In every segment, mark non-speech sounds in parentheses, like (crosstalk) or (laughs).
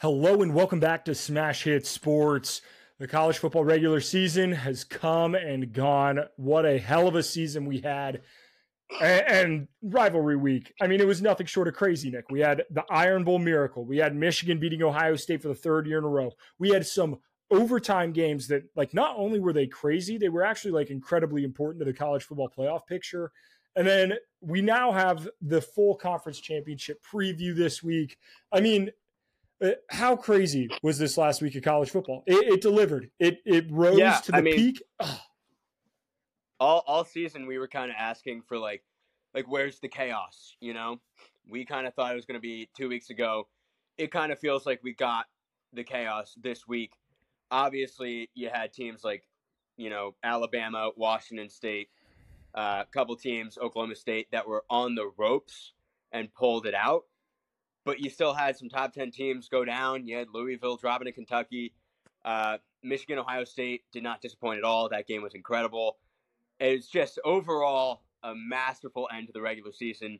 Hello and welcome back to Smash Hits Sports. The college football regular season has come and gone. What a hell of a season we had. And, and, rivalry week. I mean, it was nothing short of crazy, Nick. We had the Iron Bowl miracle. We had Michigan beating Ohio State for the third year in a row. We had some overtime games that, like, not only were they crazy, they were actually like incredibly important to the college football playoff picture. And then we now have the full conference championship preview this week. I mean, how crazy was this last week of college football? It, it delivered. It it rose yeah, to the I mean, peak. All all season we were kind of asking for like like where's the chaos? You know, we kind of thought it was going to be two weeks ago. It kind of feels like we got the chaos this week. Obviously, you had teams like you know Alabama, Washington State, a uh, couple teams, Oklahoma State, that were on the ropes and pulled it out but you still had some top 10 teams go down. You had Louisville dropping to Kentucky. Uh, Michigan, Ohio State did not disappoint at all. That game was incredible. It's just overall a masterful end to the regular season.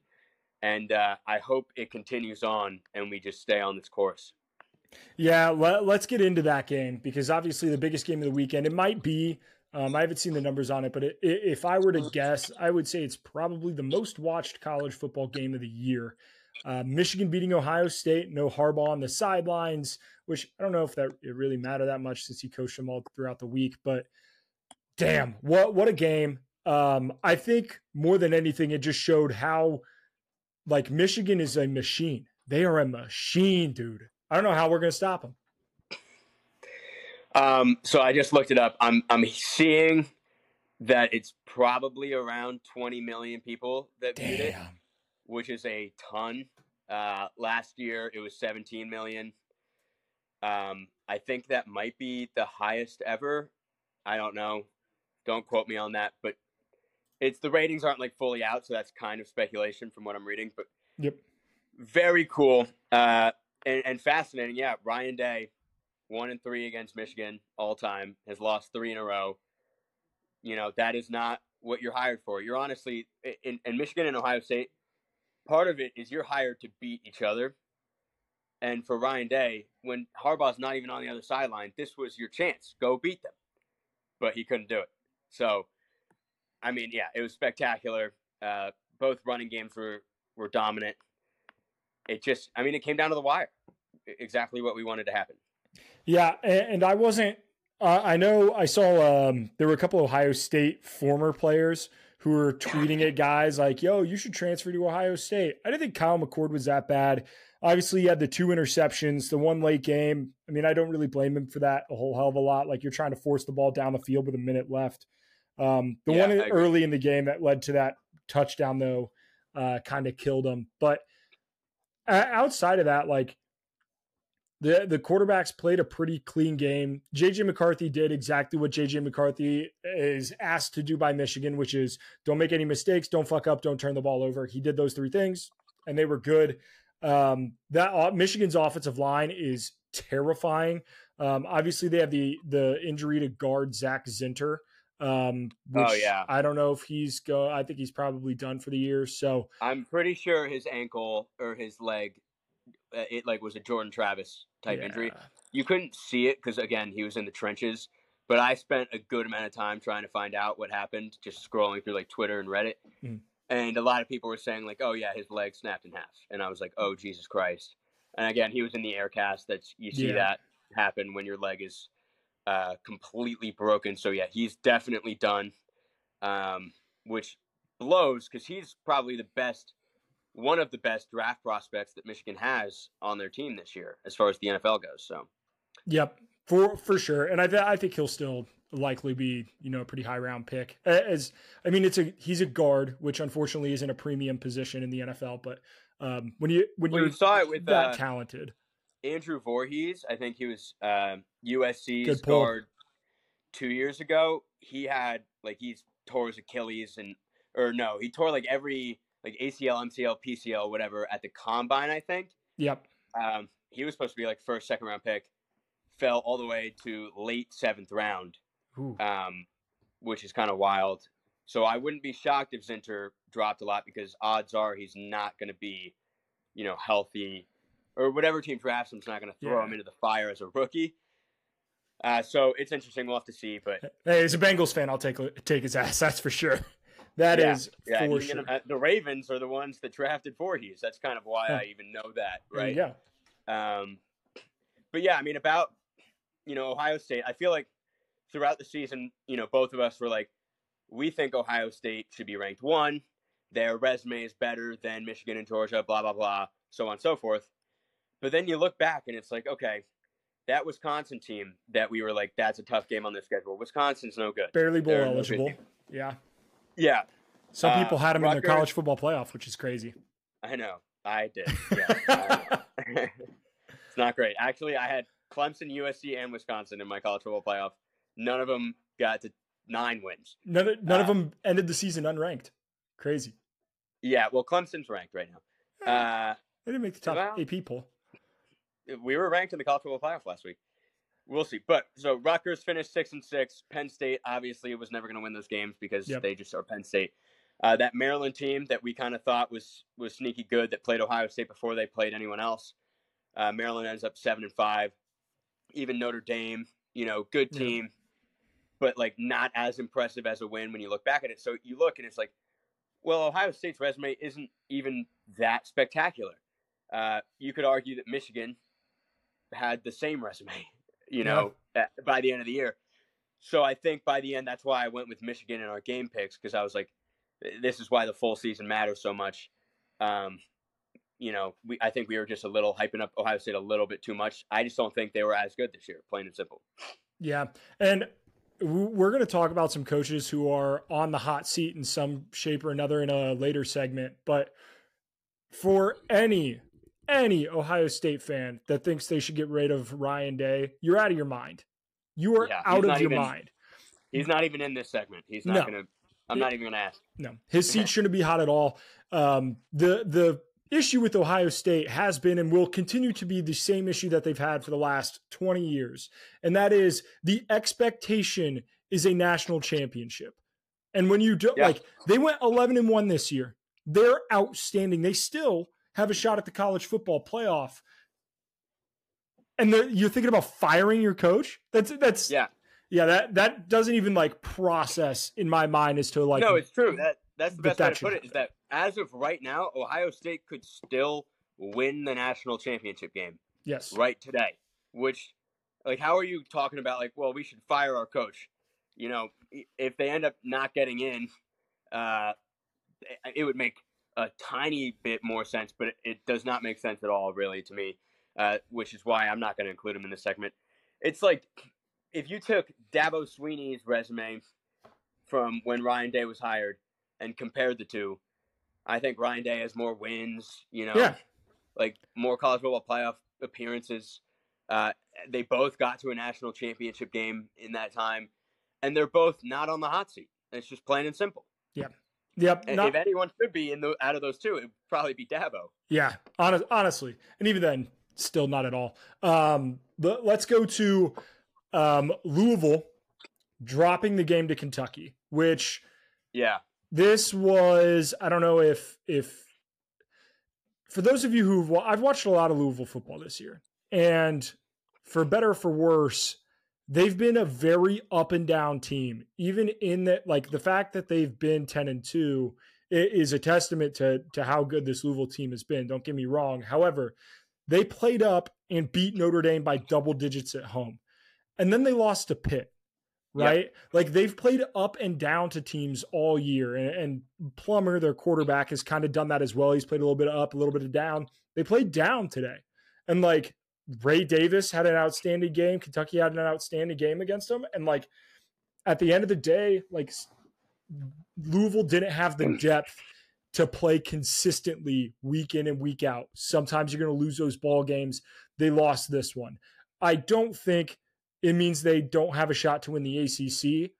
And uh, I hope it continues on and we just stay on this course. Yeah, let, us get into that game because obviously the biggest game of the weekend, it might be. Um, I haven't seen the numbers on it, but it, if I were to guess, I would say it's probably the most watched college football game of the year. Uh, Michigan beating Ohio State, no Harbaugh on the sidelines, which I don't know if that it really mattered that much since he coached them all throughout the week. But damn, what what a game! Um, I think more than anything, it just showed how like Michigan is a machine. They are a machine, dude. I don't know how we're gonna stop them. Um, so I just looked it up. I'm I'm seeing that it's probably around 20 million people that Damn. viewed it which is a ton. Uh, last year it was 17 million. Um, I think that might be the highest ever. I don't know. Don't quote me on that, but it's the ratings aren't like fully out, so that's kind of speculation from what I'm reading. But yep, very cool uh, and, and fascinating. Yeah, Ryan Day, one and three against Michigan all time, has lost three in a row. You know that is not what you're hired for. You're honestly in, in Michigan and Ohio State part of it is you're hired to beat each other. And for Ryan Day, when Harbaugh's not even on the other sideline, this was your chance. Go beat them. But he couldn't do it. So, I mean, yeah, it was spectacular. Uh, both running games were, were dominant. It just, I mean, it came down to the wire. Exactly what we wanted to happen. Yeah. And I wasn't, uh, I know I saw um, there were a couple Ohio State former players who were tweeting at guys like, yo, you should transfer to Ohio State. I didn't think Kyle McCord was that bad. Obviously, he had the two interceptions, the one late game. I mean, I don't really blame him for that a whole hell of a lot. Like you're trying to force the ball down the field with a minute left. Um, the yeah, one early in the game that led to that touchdown, though, uh, kind of killed him. But uh, outside of that, like the the quarterbacks played a pretty clean game. JJ McCarthy did exactly what JJ McCarthy is asked to do by Michigan, which is don't make any mistakes, don't fuck up, don't turn the ball over. He did those three things, and they were good. Um, that uh, Michigan's offensive line is terrifying. Um, obviously, they have the the injury to guard Zach Zinter. Um, oh yeah, I don't know if he's go. I think he's probably done for the year. So I'm pretty sure his ankle or his leg it like was a Jordan Travis type yeah. injury. You couldn't see it because again he was in the trenches. But I spent a good amount of time trying to find out what happened, just scrolling through like Twitter and Reddit. Mm. And a lot of people were saying like, "Oh yeah, his leg snapped in half," and I was like, "Oh Jesus Christ!" And again, he was in the air cast. That's you see yeah. that happen when your leg is uh, completely broken. So yeah, he's definitely done, um, which blows because he's probably the best one of the best draft prospects that Michigan has on their team this year, as far as the NFL goes. So, yep, for for sure, and I th- I think he'll still likely be you know a pretty high round pick. As I mean, it's a he's a guard, which unfortunately isn't a premium position in the NFL. But um, when you when well, you saw it with that uh, talented, Andrew Voorhees, I think he was uh, USC's guard two years ago. He had like he's tore his Achilles and or no, he tore like every like ACL, MCL, PCL, whatever at the combine, I think. Yep. Um, he was supposed to be like first, second round pick, fell all the way to late seventh round, um, which is kind of wild. So I wouldn't be shocked if Zinter dropped a lot because odds are he's not going to be, you know, healthy or whatever team drafts him is not going to throw Yeah. him into the fire as a rookie. Uh, so it's interesting. We'll have to see, but Hey, as a Bengals fan, I'll take take his ass. That's for sure. That Yeah. is yeah, for sure. know, uh, the Ravens are the ones that drafted Voorhees. That's kind of why Yeah. I even know that, right? Yeah. Um, but yeah, I mean, about you know Ohio State, I feel like throughout the season, you know, both of us were like, we think Ohio State should be ranked one. Their resume is better than Michigan and Georgia, blah blah blah, so on and so forth. But then you look back and it's like, okay, that Wisconsin team that we were like, that's a tough game on their schedule. Wisconsin's no good. Barely bowl no eligible. Yeah. Yeah, Some Uh, people had him in their college football playoff, which is crazy. I know. I did. (laughs) Yeah. I it's not great. Actually, I had Clemson, USC, and Wisconsin in my college football playoff. None of them got to nine wins. None, of- none of Uh, them ended the season unranked. Crazy. Yeah, well, Clemson's ranked right now. Uh, They didn't make the top well, AP poll. we were ranked in the college football playoff last week. We'll see. But so Rutgers finished six and six. Penn State obviously was never going to win those games because Yep. they just are Penn State. Uh, that Maryland team that we kind of thought was was sneaky good that played Ohio State before they played anyone else. Uh, Maryland ends up seven and five. Even Notre Dame, you know, good Yeah. team, but like not as impressive as a win when you look back at it. So you look and it's like, well, Ohio State's resume isn't even that spectacular. Uh, you could argue that Michigan had the same resume, you know, at, by the end of the year. So I think by the end, that's why I went with Michigan in our game picks because I was like, this is why the full season matters so much. Um, you know, we I think we were just a little hyping up Ohio State a little bit too much. I just don't think they were as good this year, plain and simple. Yeah. And we're going to talk about some coaches who are on the hot seat in some shape or another in a later segment. But for any any Ohio State fan that thinks they should get rid of Ryan Day, you're out of your mind. You are Yeah, out of your even- mind. He's not even in this segment. He's not No. gonna. I'm not even gonna ask. No, his seat shouldn't be hot at all. Um, the the issue with Ohio State has been and will continue to be the same issue that they've had for the last 20 years, and that is the expectation is a national championship. And when you do Yeah. like they went 11 and 1 this year. They're outstanding. They still have a shot at the college football playoff. And you're thinking about firing your coach? That's that's Yeah. yeah, that that doesn't even like process in my mind as to like no, it's true. That that's the best way that to should put it. Is that as of right now, Ohio State could still win the national championship game yes. right today. Which, like, how are you talking about? Like, well, we should fire our coach. You know, if they end up not getting in, uh, it would make a tiny bit more sense, but it, does not make sense at all, really, to me. Uh, which is why I'm not going to include him in this segment. It's like if you took Dabo Swinney's resume from when Ryan Day was hired and compared the two, I think Ryan Day has more wins. You know, Yeah. like more college football playoff appearances. Uh, they both got to a national championship game in that time, and they're both not on the hot seat. It's just plain and simple. Yep. And Not, if anyone should be in the out of those two, it'd probably be Dabo. yeah. Honest, honestly, and even then, still not at all. Um, but let's go to um, Louisville dropping the game to Kentucky, which Yeah, this was. I don't know if if for those of you who've wa- I've watched a lot of Louisville football this year, and for better or for worse, they've been a very up and down team. Even in that, like the fact that they've been ten and two i- is a testament to to how good this Louisville team has been. Don't get me wrong. However, they played up and beat Notre Dame by double digits at home, and then they lost to Pitt. Yep. Right, like they've played up and down to teams all year, and, and Plummer, their quarterback, has kind of done that as well. He's played a little bit up, a little bit of down. They played down today, and like Ray Davis had an outstanding game. Kentucky had an outstanding game against them, and like at the end of the day, like Louisville didn't have the mm. depth to play consistently week in and week out. Sometimes you're going to lose those ball games. They lost this one. I don't think it means they don't have a shot to win the ACC.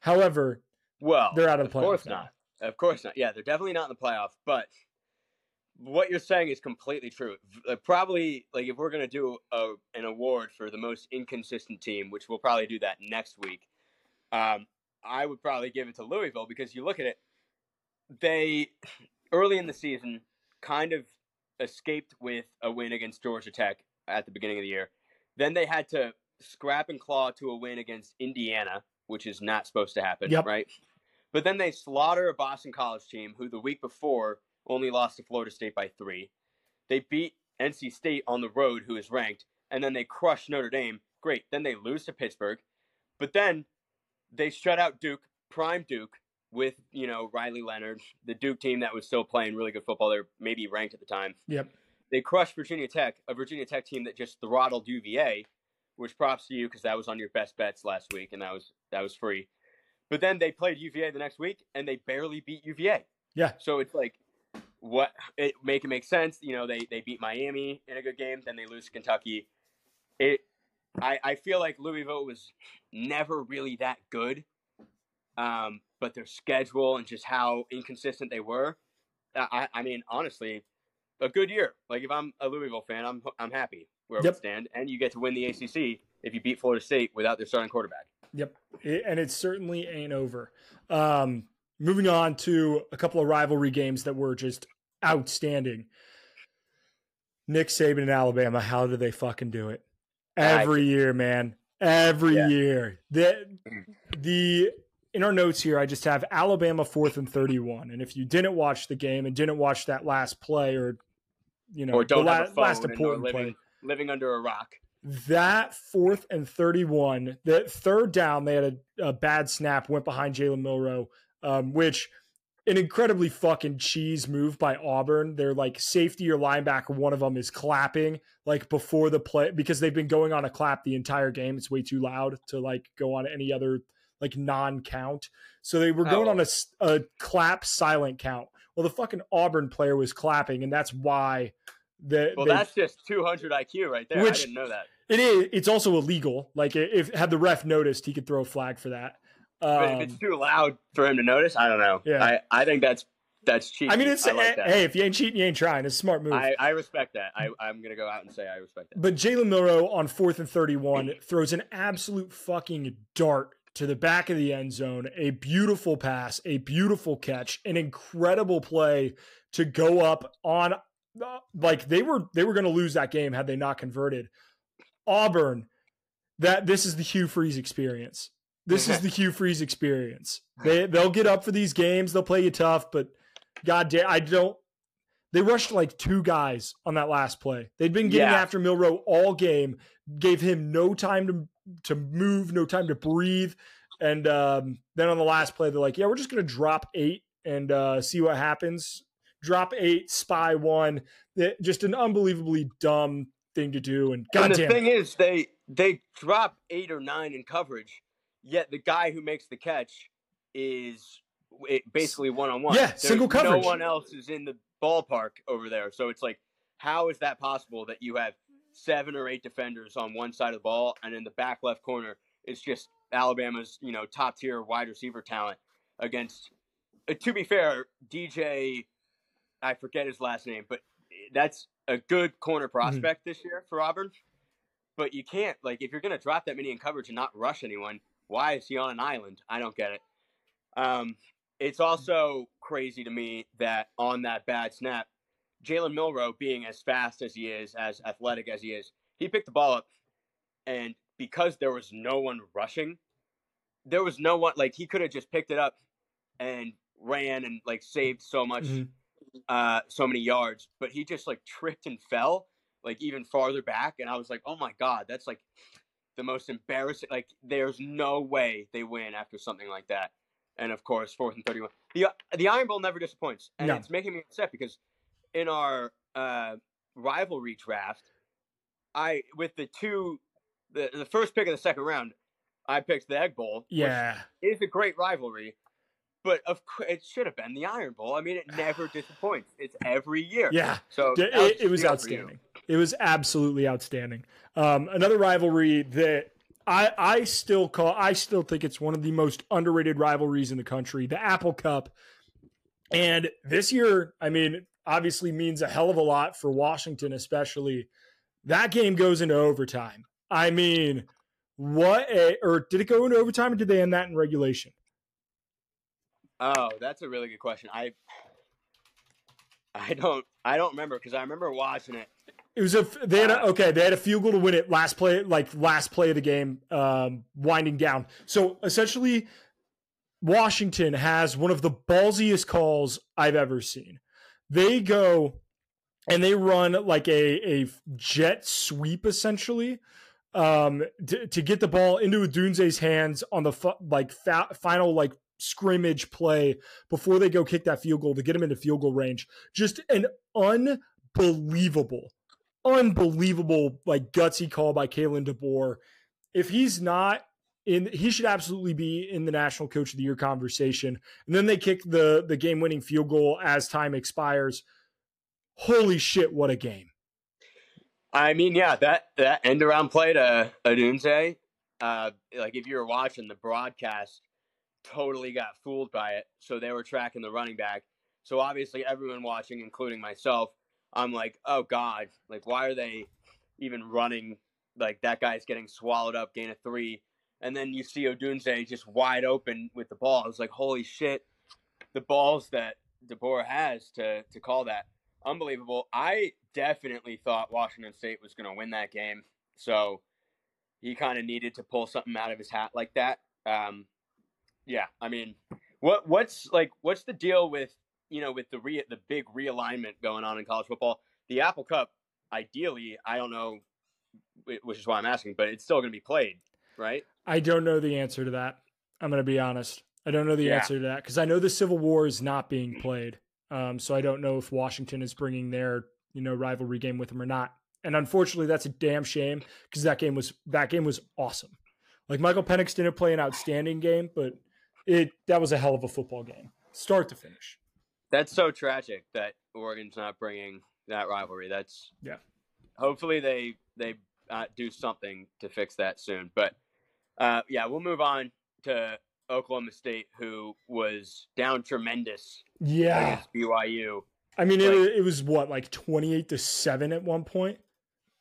However, well, they're out of the of course now. not. Of course not. Yeah, they're definitely not in the playoff. But what you're saying is completely true. Uh, Probably, like, if we're gonna do a, an award for the most inconsistent team, which we'll probably do that next week, um, I would probably give it to Louisville because you look at it, they early in the season kind of escaped with a win against Georgia Tech at the beginning of the year. Then they had to scrap and claw to a win against Indiana, which is not supposed to happen, Yep. right? But then they slaughter a Boston College team who the week before only lost to Florida State by three. They beat NC State on the road, who is ranked, and then they crush Notre Dame. Great. Then they lose to Pittsburgh. But then they shut out Duke, prime Duke, with, you know, Riley Leonard, the Duke team that was still playing really good football. They're maybe ranked at the time. Yep. They crushed Virginia Tech, a Virginia Tech team that just throttled UVA, which props to you because that was on your best bets last week and that was that was free. But then they played UVA the next week and they barely beat UVA. Yeah. So it's like what it make it make sense. You know, they they beat Miami in a good game, then they lose to Kentucky. It I, I feel like Louisville was never really that good. Um, but their schedule and just how inconsistent they were. I, I mean, honestly, a good year. Like if I'm a Louisville fan, I'm I'm happy where Yep. we stand, and you get to win the ACC if you beat Florida State without their starting quarterback. Yep. And it certainly ain't over. Um, moving on to a couple of rivalry games that were just outstanding. Nick Saban in Alabama, how do they fucking do it? Every year, man. Every Yeah. year. The mm. the in our notes here, I just have Alabama fourth and thirty-one. And if you didn't watch the game and didn't watch that last play, or you know, or don't la- last important living play, living under a rock. that fourth and 31, that third down, they had a, a bad snap, went behind Jalen Milroe, um, which an incredibly fucking cheese move by Auburn. They're like safety or linebacker, one of them is clapping like before the play because they've been going on a clap the entire game. It's way too loud to like go on any other like non count. So they were going Oh. on a clap silent count. Well, the fucking Auburn player was clapping, and that's why the Well, they- that's just 200 IQ right there. Which- I didn't know that. it is. It's also illegal. Like if had the ref noticed, he could throw a flag for that. But Um, if it's too loud for him to notice, I don't know. Yeah. I, I think that's that's cheating. I mean, it's I like that. hey, if you ain't cheating, you ain't trying. It's a smart move. I, I respect that. I, I'm gonna go out and say I respect that. but Jalen Milroe on fourth and thirty-one throws an absolute fucking dart to the back of the end zone. A beautiful pass, a beautiful catch, an incredible play to go up on. uh, Like they were, they were going to lose that game had they not converted. Auburn, that this is the Hugh Freeze experience. This is (laughs) the Hugh Freeze experience. (laughs) They they'll get up for these games. They'll play you tough, but god damn, I don't. They rushed like two guys on that last play. They'd been getting Yeah. after Milroe all game, gave him no time to to move, no time to breathe, and um, then on the last play, they're like, "Yeah, we're just gonna drop eight and uh, see what happens." Drop eight, spy one. It- just an unbelievably dumb thing to do. And and the thing is, they they drop eight or nine in coverage, yet the guy who makes the catch is basically one on one. Yeah, single coverage. No one else is in the ballpark over there, so it's like, how is that possible that you have seven or eight defenders on one side of the ball, and in the back left corner, it's just Alabama's you know top tier wide receiver talent against. Uh, to be fair, DJ, I forget his last name, but that's a good corner prospect this year for Auburn. But you can't like if you're going to drop that many in coverage and not rush anyone. Why is he on an island? I don't get it. Um, it's also crazy to me that on that bad snap, Jalen Milroe, being as fast as he is, as athletic as he is, he picked the ball up, and because there was no one rushing, there was no one like he could have just picked it up and ran and like saved so much Mhm. uh, so many yards, but he just like tripped and fell like even farther back, and I was like, oh my god, that's like the most embarrassing. Like, there's no way they win after something like that. And of course, fourth and thirty-one. the The Iron Bowl never disappoints, and No. it's making me upset because in our uh, rivalry draft, I with the two, the the first pick of the second round, I picked the Egg Bowl. which yeah, is a great rivalry, but of course it should have been the Iron Bowl. I mean, it never (sighs) disappoints. It's every year. yeah. So D- that was It, it was a steal for you. outstanding. It was absolutely outstanding. Um, another rivalry that I I still call I still think it's one of the most underrated rivalries in the country, the Apple Cup. And this year, I mean, obviously means a hell of a lot for Washington, especially. That game goes into overtime. I mean, what a or did it go into overtime or did they end that in regulation? Oh, that's a really good question. I I don't I don't remember because I remember watching it. It was a they had a, okay they had a field goal to win it last play like last play of the game um, winding down. So essentially, Washington has one of the ballsiest calls I've ever seen. They go and they run like a a jet sweep essentially um, to, to get the ball into Odunze's hands on the fu- like fa- final like scrimmage play before they go kick that field goal to get him into field goal range. Just an unbelievable, unbelievable like gutsy call by Kalen DeBoer. If he's not in, he should absolutely be in the National Coach of the Year conversation. And then they kick the the game winning field goal as time expires. Holy shit! What a game! I mean, yeah, that that end around play to Odunze, uh, like if you were watching the broadcast, totally got fooled by it. So they were tracking the running back. So obviously, everyone watching, including myself, I'm like, oh god, like why are they even running? Like that guy's getting swallowed up, gain of three, and then you see Odunze just wide open with the ball. I was like, holy shit, the balls that DeBoer has to to call that unbelievable. I definitely thought Washington State was going to win that game, so he kind of needed to pull something out of his hat like that. Um, yeah, I mean, what what's like what's the deal with you know with the re the big realignment going on in college football? The Apple Cup, ideally, I don't know, which is why I'm asking, but it's still going to be played, right? I don't know the answer to that. I'm going to be honest. I don't know the yeah. answer to that because I know the Civil War is not being played. Um, so I don't know if Washington is bringing their you know rivalry game with them or not. And unfortunately, that's a damn shame because that game was that game was awesome. Like Michael Penix didn't play an outstanding game, but it that was a hell of a football game, start to finish. That's so tragic that Oregon's not bringing that rivalry. That's yeah. Hopefully they they uh, do something to fix that soon. But uh, yeah, we'll move on to Oklahoma State, who was down tremendous yeah. against BYU. I mean, like, it, it was what, like 28 to 7 at one point?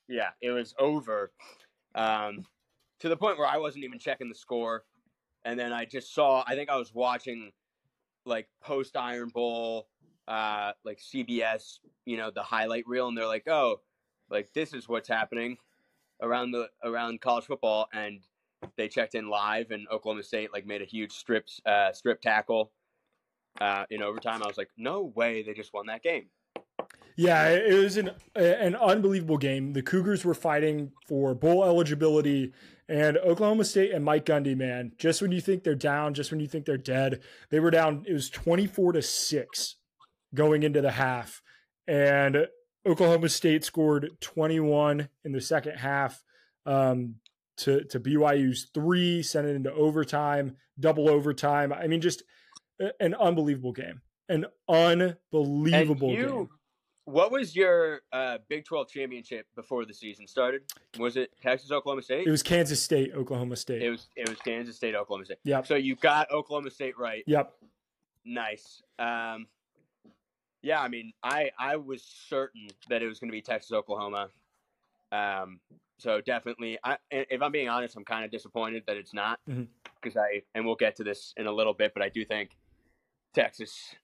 Yeah, it was over um, to the point where I wasn't even checking the score. And then I just saw, I think I was watching like post Iron Bowl, uh, like CBS, you know, the highlight reel, and they're like, oh, like this is what's happening around the around college football and they checked in live and Oklahoma State like made a huge strip uh, strip tackle uh, in overtime. I was like, no way, they just won that game. Yeah, it was an an unbelievable game. The Cougars were fighting for bowl eligibility, and Oklahoma State and Mike Gundy, man, just when you think they're down, just when you think they're dead, they were down. It was twenty four to six going into the half, and Oklahoma State scored twenty one in the second half. Um, to to BYU's three, sent it into overtime, double overtime. I mean, just an unbelievable game, an unbelievable you, game. What was your uh, Big Twelve championship before the season started? Was it Texas Oklahoma State? It was Kansas State Oklahoma State. It was it was Kansas State Oklahoma State. Yep. So you got Oklahoma State right. Yep. Nice. Um, yeah, I mean, I I was certain that it was going to be Texas Oklahoma. Um, so definitely, I, if I'm being honest, I'm kind of disappointed that it's not because mm-hmm. I and we'll get to this in a little bit, but I do think Texas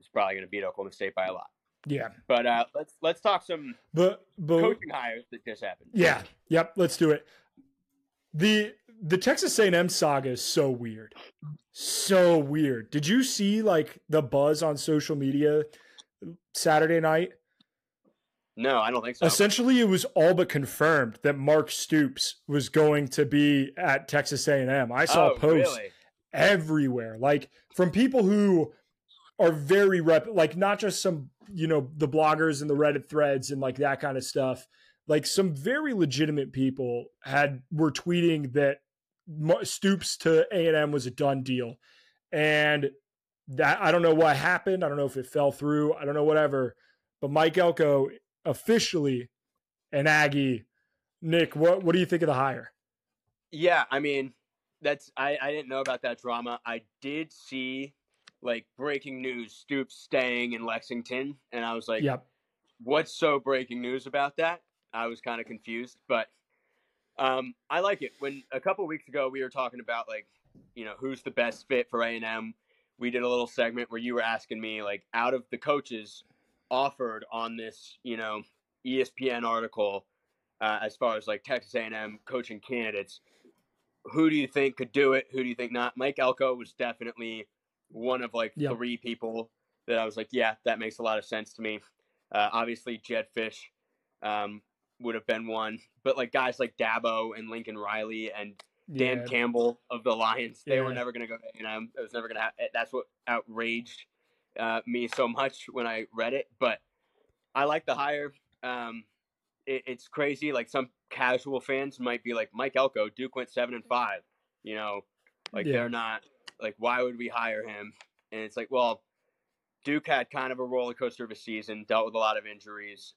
is probably going to beat Oklahoma State by a lot. Yeah, but uh, let's let's talk some but, but coaching hires that just happened. Yeah, yep, let's do it. the The Texas A&M saga is so weird, so weird. Did you see like the buzz on social media Saturday night? No, I don't think so. Essentially, it was all but confirmed that Mark Stoops was going to be at Texas A&M. I saw oh, posts really? everywhere, like from people who are very rep, like not just some you know the bloggers and the Reddit threads and like that kind of stuff. Like some very legitimate people had were tweeting that Stoops to A and M was a done deal, and that I don't know what happened. I don't know if it fell through. I don't know whatever. But Mike Elko officially an Aggie. Nick, what what do you think of the hire? Yeah, I mean, that's I, I didn't know about that drama. I did see like breaking news, Stoops staying in Lexington, and I was like, Yep. What's so breaking news about that? I was kind of confused, but um, I like it. When a couple weeks ago we were talking about like, you know, who's the best fit for A and M. We did a little segment where you were asking me like, out of the coaches, offered on this, you know, ESPN article uh, as far as like Texas A&M coaching candidates. Who do you think could do it? Who do you think not? Mike Elko was definitely one of like Yep. three people that I was like, yeah, that makes a lot of sense to me. Uh, obviously, Jedd Fisch um, would have been one, but like guys like Dabo and Lincoln Riley and Dan Yeah. Campbell of the Lions, they were never going to go to A&M. It was never going to happen. That's what outraged uh, me so much when I read it. But I like the hire. Um, it, it's crazy. Like some casual fans might be like, Mike Elko, Duke went seven and five. You know, like Yeah. they're not like, why would we hire him? And it's like, well, Duke had kind of a roller coaster of a season, dealt with a lot of injuries.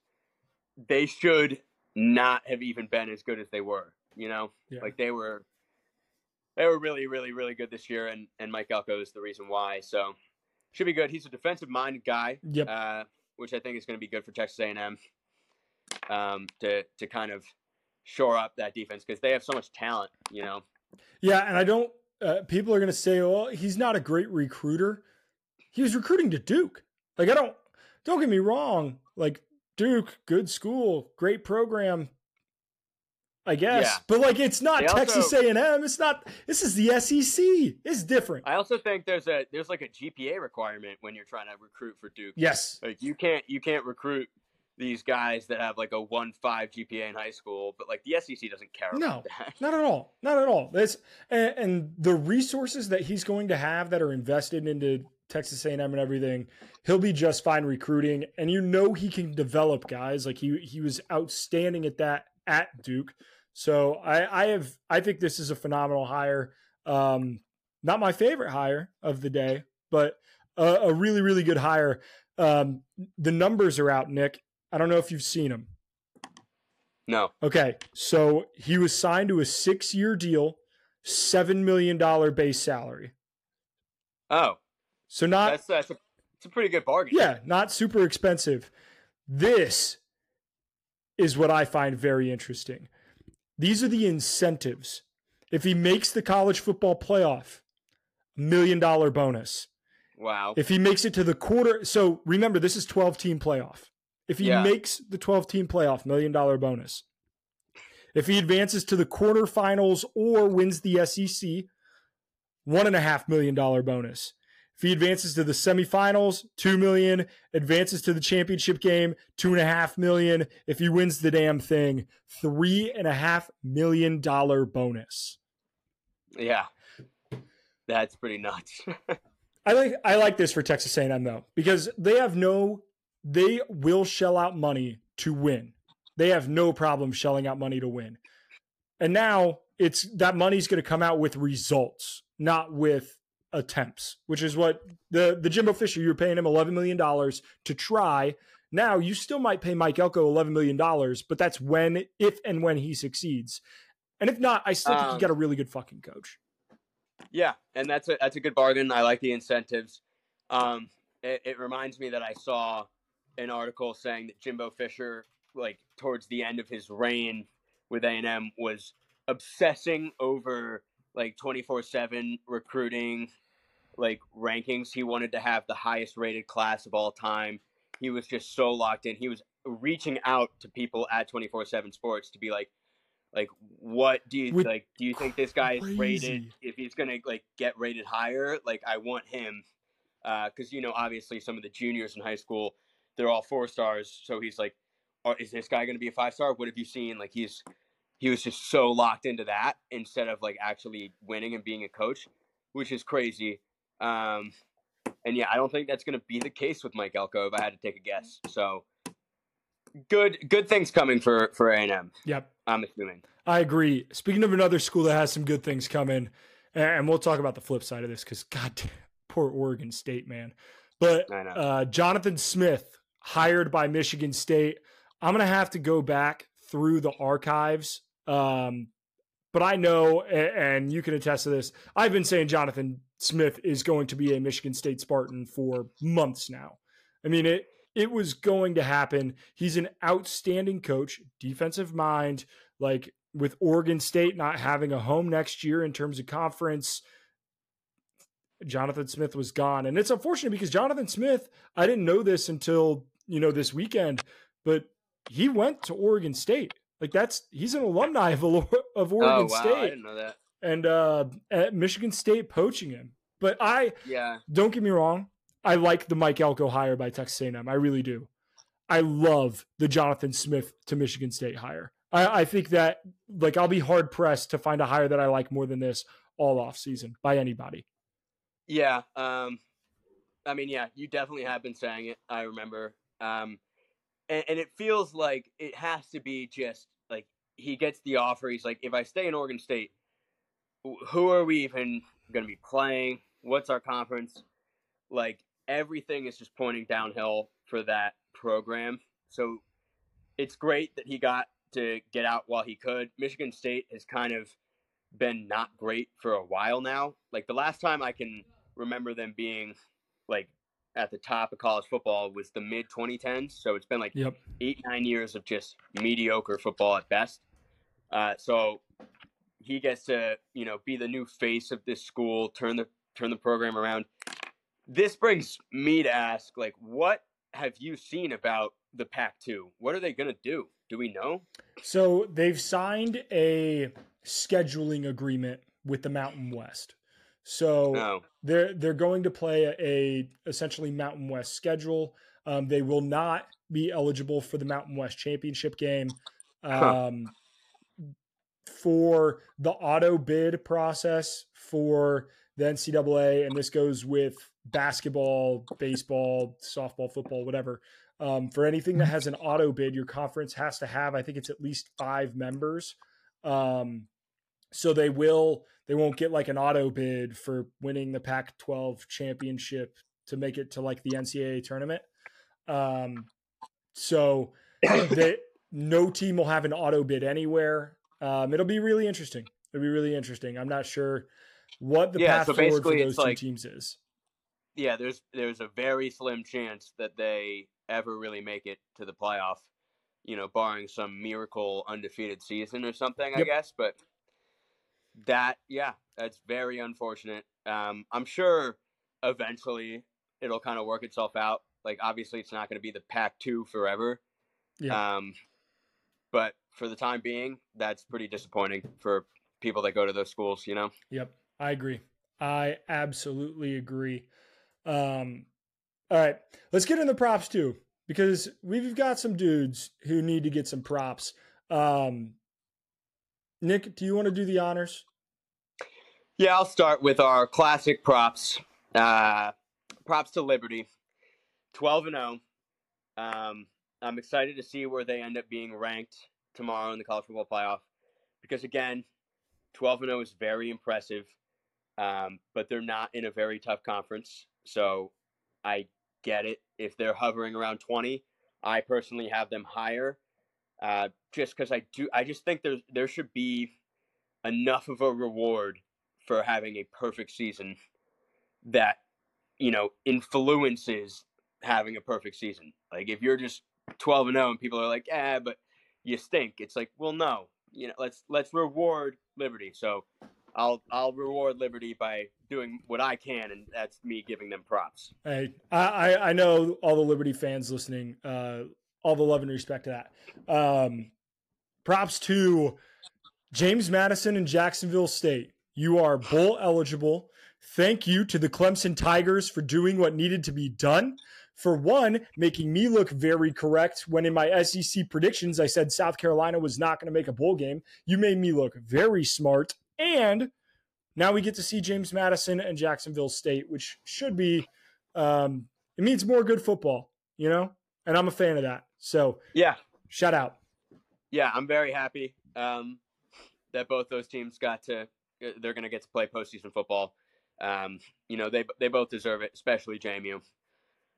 They should not have even been as good as they were. You know, Yeah. like they were they were really, really, really good this year, and and Mike Elko is the reason why. So should be good. He's a defensive minded guy, Yep. uh, which I think is going to be good for Texas A and M um, to to kind of shore up that defense because they have so much talent. You know, Yeah, and I don't. Uh, people are going to say, "Well, he's not a great recruiter." He was recruiting to Duke. Like, I don't. Don't get me wrong. Like Duke, good school, great program. I guess, Yeah. but like, it's not also- Texas A and M. It's not. This is the SEC. It's different. I also think there's a there's like a GPA requirement when you're trying to recruit for Duke. yes. Like you can't you can't recruit these guys that have like a one five GPA in high school, but like the SEC doesn't care No. about that. Not at all. Not at all. That's and, and the resources that he's going to have that are invested into Texas A&M and everything, he'll be just fine recruiting. And you know he can develop guys. Like he he was outstanding at that at Duke. So I I have I think this is a phenomenal hire. Um, not my favorite hire of the day, but a, a really really good hire. Um, the numbers are out, Nick. I don't know if you've seen him. No. Okay, so he was signed to a six-year deal, seven million dollar base salary. Oh, So not that's that's a, it's a pretty good bargain. yeah, not super expensive. This is what I find very interesting. These are the incentives. If he makes the college football playoff, million dollar bonus. Wow. If he makes it to the quarter, so remember this is 12 team playoff. If he Yeah. makes the 12 team playoff, million dollar bonus. If he advances to the quarterfinals or wins the SEC, one and a half million dollar bonus. If he advances to the semifinals, two million. Advances to the championship game, two and a half million. If he wins the damn thing, three and a half million dollar bonus. Yeah. That's pretty nuts. (laughs) I like I like this for Texas A&M though because they have no they will shell out money to win. They have no problem shelling out money to win. And now it's that money's going to come out with results, not with attempts, which is what the the Jimbo Fisher you're paying him 11 million dollars to try. Now you still might pay Mike Elko 11 million dollars, but that's when if and when he succeeds. And if not, I still think you Um, got a really good fucking coach. yeah, and that's a that's a good bargain. I like the incentives. Um, it, it reminds me that I saw an article saying that Jimbo Fisher, like towards the end of his reign with A and M, was obsessing over like twenty four seven recruiting, like rankings. He wanted to have the highest rated class of all time. He was just so locked in. He was reaching out to people at twenty four seven Sports to be like, like, what do you like? Do you think this guy is rated? If he's gonna like get rated higher, like I want him, uh, because you know obviously some of the juniors in high school, they're all four stars. So he's like, oh, is this guy gonna be a five star? What have you seen? Like he's he was just so locked into that instead of like actually winning and being a coach, which is crazy. Um, and yeah, I don't think that's going to be the case with Mike Elko if I had to take a guess. So good, good things coming for for A and M. Yep. I'm assuming. I agree. Speaking of another school that has some good things coming, and we'll talk about the flip side of this because God, damn, poor Oregon State, man. But uh, Jonathan Smith, hired by Michigan State. I'm gonna have to go back through the archives, um, but I know, and you can attest to this. I've been saying Jonathan Smith is going to be a Michigan State Spartan for months now. I mean it. It was going to happen. He's an outstanding coach, defensive mind. Like with Oregon State not having a home next year in terms of conference, Jonathan Smith was gone. And it's unfortunate because Jonathan Smith, I didn't know this until you know, this weekend, but he went to Oregon State. Like that's he's an alumni of of Oh Oregon wow, I State, didn't know that. and uh, at Michigan State poaching him. But I Yeah, don't get me wrong, I like the Mike Elko hire by Texas A&M. I really do. I love the Jonathan Smith to Michigan State hire. I, I think that like I'll be hard pressed to find a hire that I like more than this all off season by anybody. yeah. Um, I mean, yeah, you definitely have been saying it. I remember. Um, and, and it feels like it has to be just like he gets the offer. He's like, if I stay in Oregon State, who are we even going to be playing? What's our conference? Like everything is just pointing downhill for that program. So it's great that he got to get out while he could. Michigan State has kind of been not great for a while now. Like the last time I can remember them being like at the top of college football was the mid 2010s. So it's been like Yep. eight nine years of just mediocre football at best. Uh, so he gets to you know be the new face of this school, turn the turn the program around. This brings me to ask, like, what have you seen about the Pac-2? What are they gonna do? Do we know? So they've signed a scheduling agreement with the Mountain West. So No. they're they're going to play a, a essentially Mountain West schedule. Um, they will not be eligible for the Mountain West championship game. Huh. Um, For the auto bid process for the NCAA, and this goes with basketball, baseball, softball, football, whatever. Um, for anything that has an auto bid, your conference has to have, I think it's at least five members. Um, so they will they won't get like an auto bid for winning the Pac 12 championship to make it to like the NCAA tournament. Um, so (coughs) they, no team will have an auto bid anywhere. Um, it'll be really interesting. It'll be really interesting. I'm not sure what the Yeah, path so forward for those two like- teams is. yeah, there's there's a very slim chance that they ever really make it to the playoff. You know, barring some miracle undefeated season or something, I guess. But that, yeah, that's very unfortunate. Um, I'm sure eventually it'll kind of work itself out. Like, obviously, it's not going to be the Pac-2 forever. Yeah. Um, but for the time being, that's pretty disappointing for people that go to those schools. You know. Yep, I agree. I absolutely agree. Um, all right, let's get in the props too, because we've got some dudes who need to get some props. Um, Nick, do you want to do the honors? Yeah, I'll start with our classic props. Uh, props to Liberty, twelve and zero. Um, I'm excited to see where they end up being ranked tomorrow in the college football playoff, because again, twelve and zero is very impressive. Um, but they're not in a very tough conference, so I get it if they're hovering around twenty. I personally have them higher, uh, just because I do. I just think there there should be enough of a reward for having a perfect season that you know influences having a perfect season. Like if you're just 12 and 0 and people are like, "Yeah, but you stink." It's like, "Well, no. You know, let's let's reward Liberty." So I'll I'll reward Liberty by doing what I can and that's me giving them props. Hey, I, I, I know all the Liberty fans listening, uh, all the love and respect to that. Um, props to James Madison and Jacksonville State. You are bowl eligible. Thank you to the Clemson Tigers for doing what needed to be done. For one, making me look very correct when in my SEC predictions I said South Carolina was not going to make a bowl game. You made me look very smart. And now we get to see James Madison and Jacksonville State, which should be um, it means more good football, you know, and I'm a fan of that. So Yeah, shout out. yeah, I'm very happy um, that both those teams got to. uh, They're going to get to play postseason football. Um, you know, they they both deserve it, especially JMU.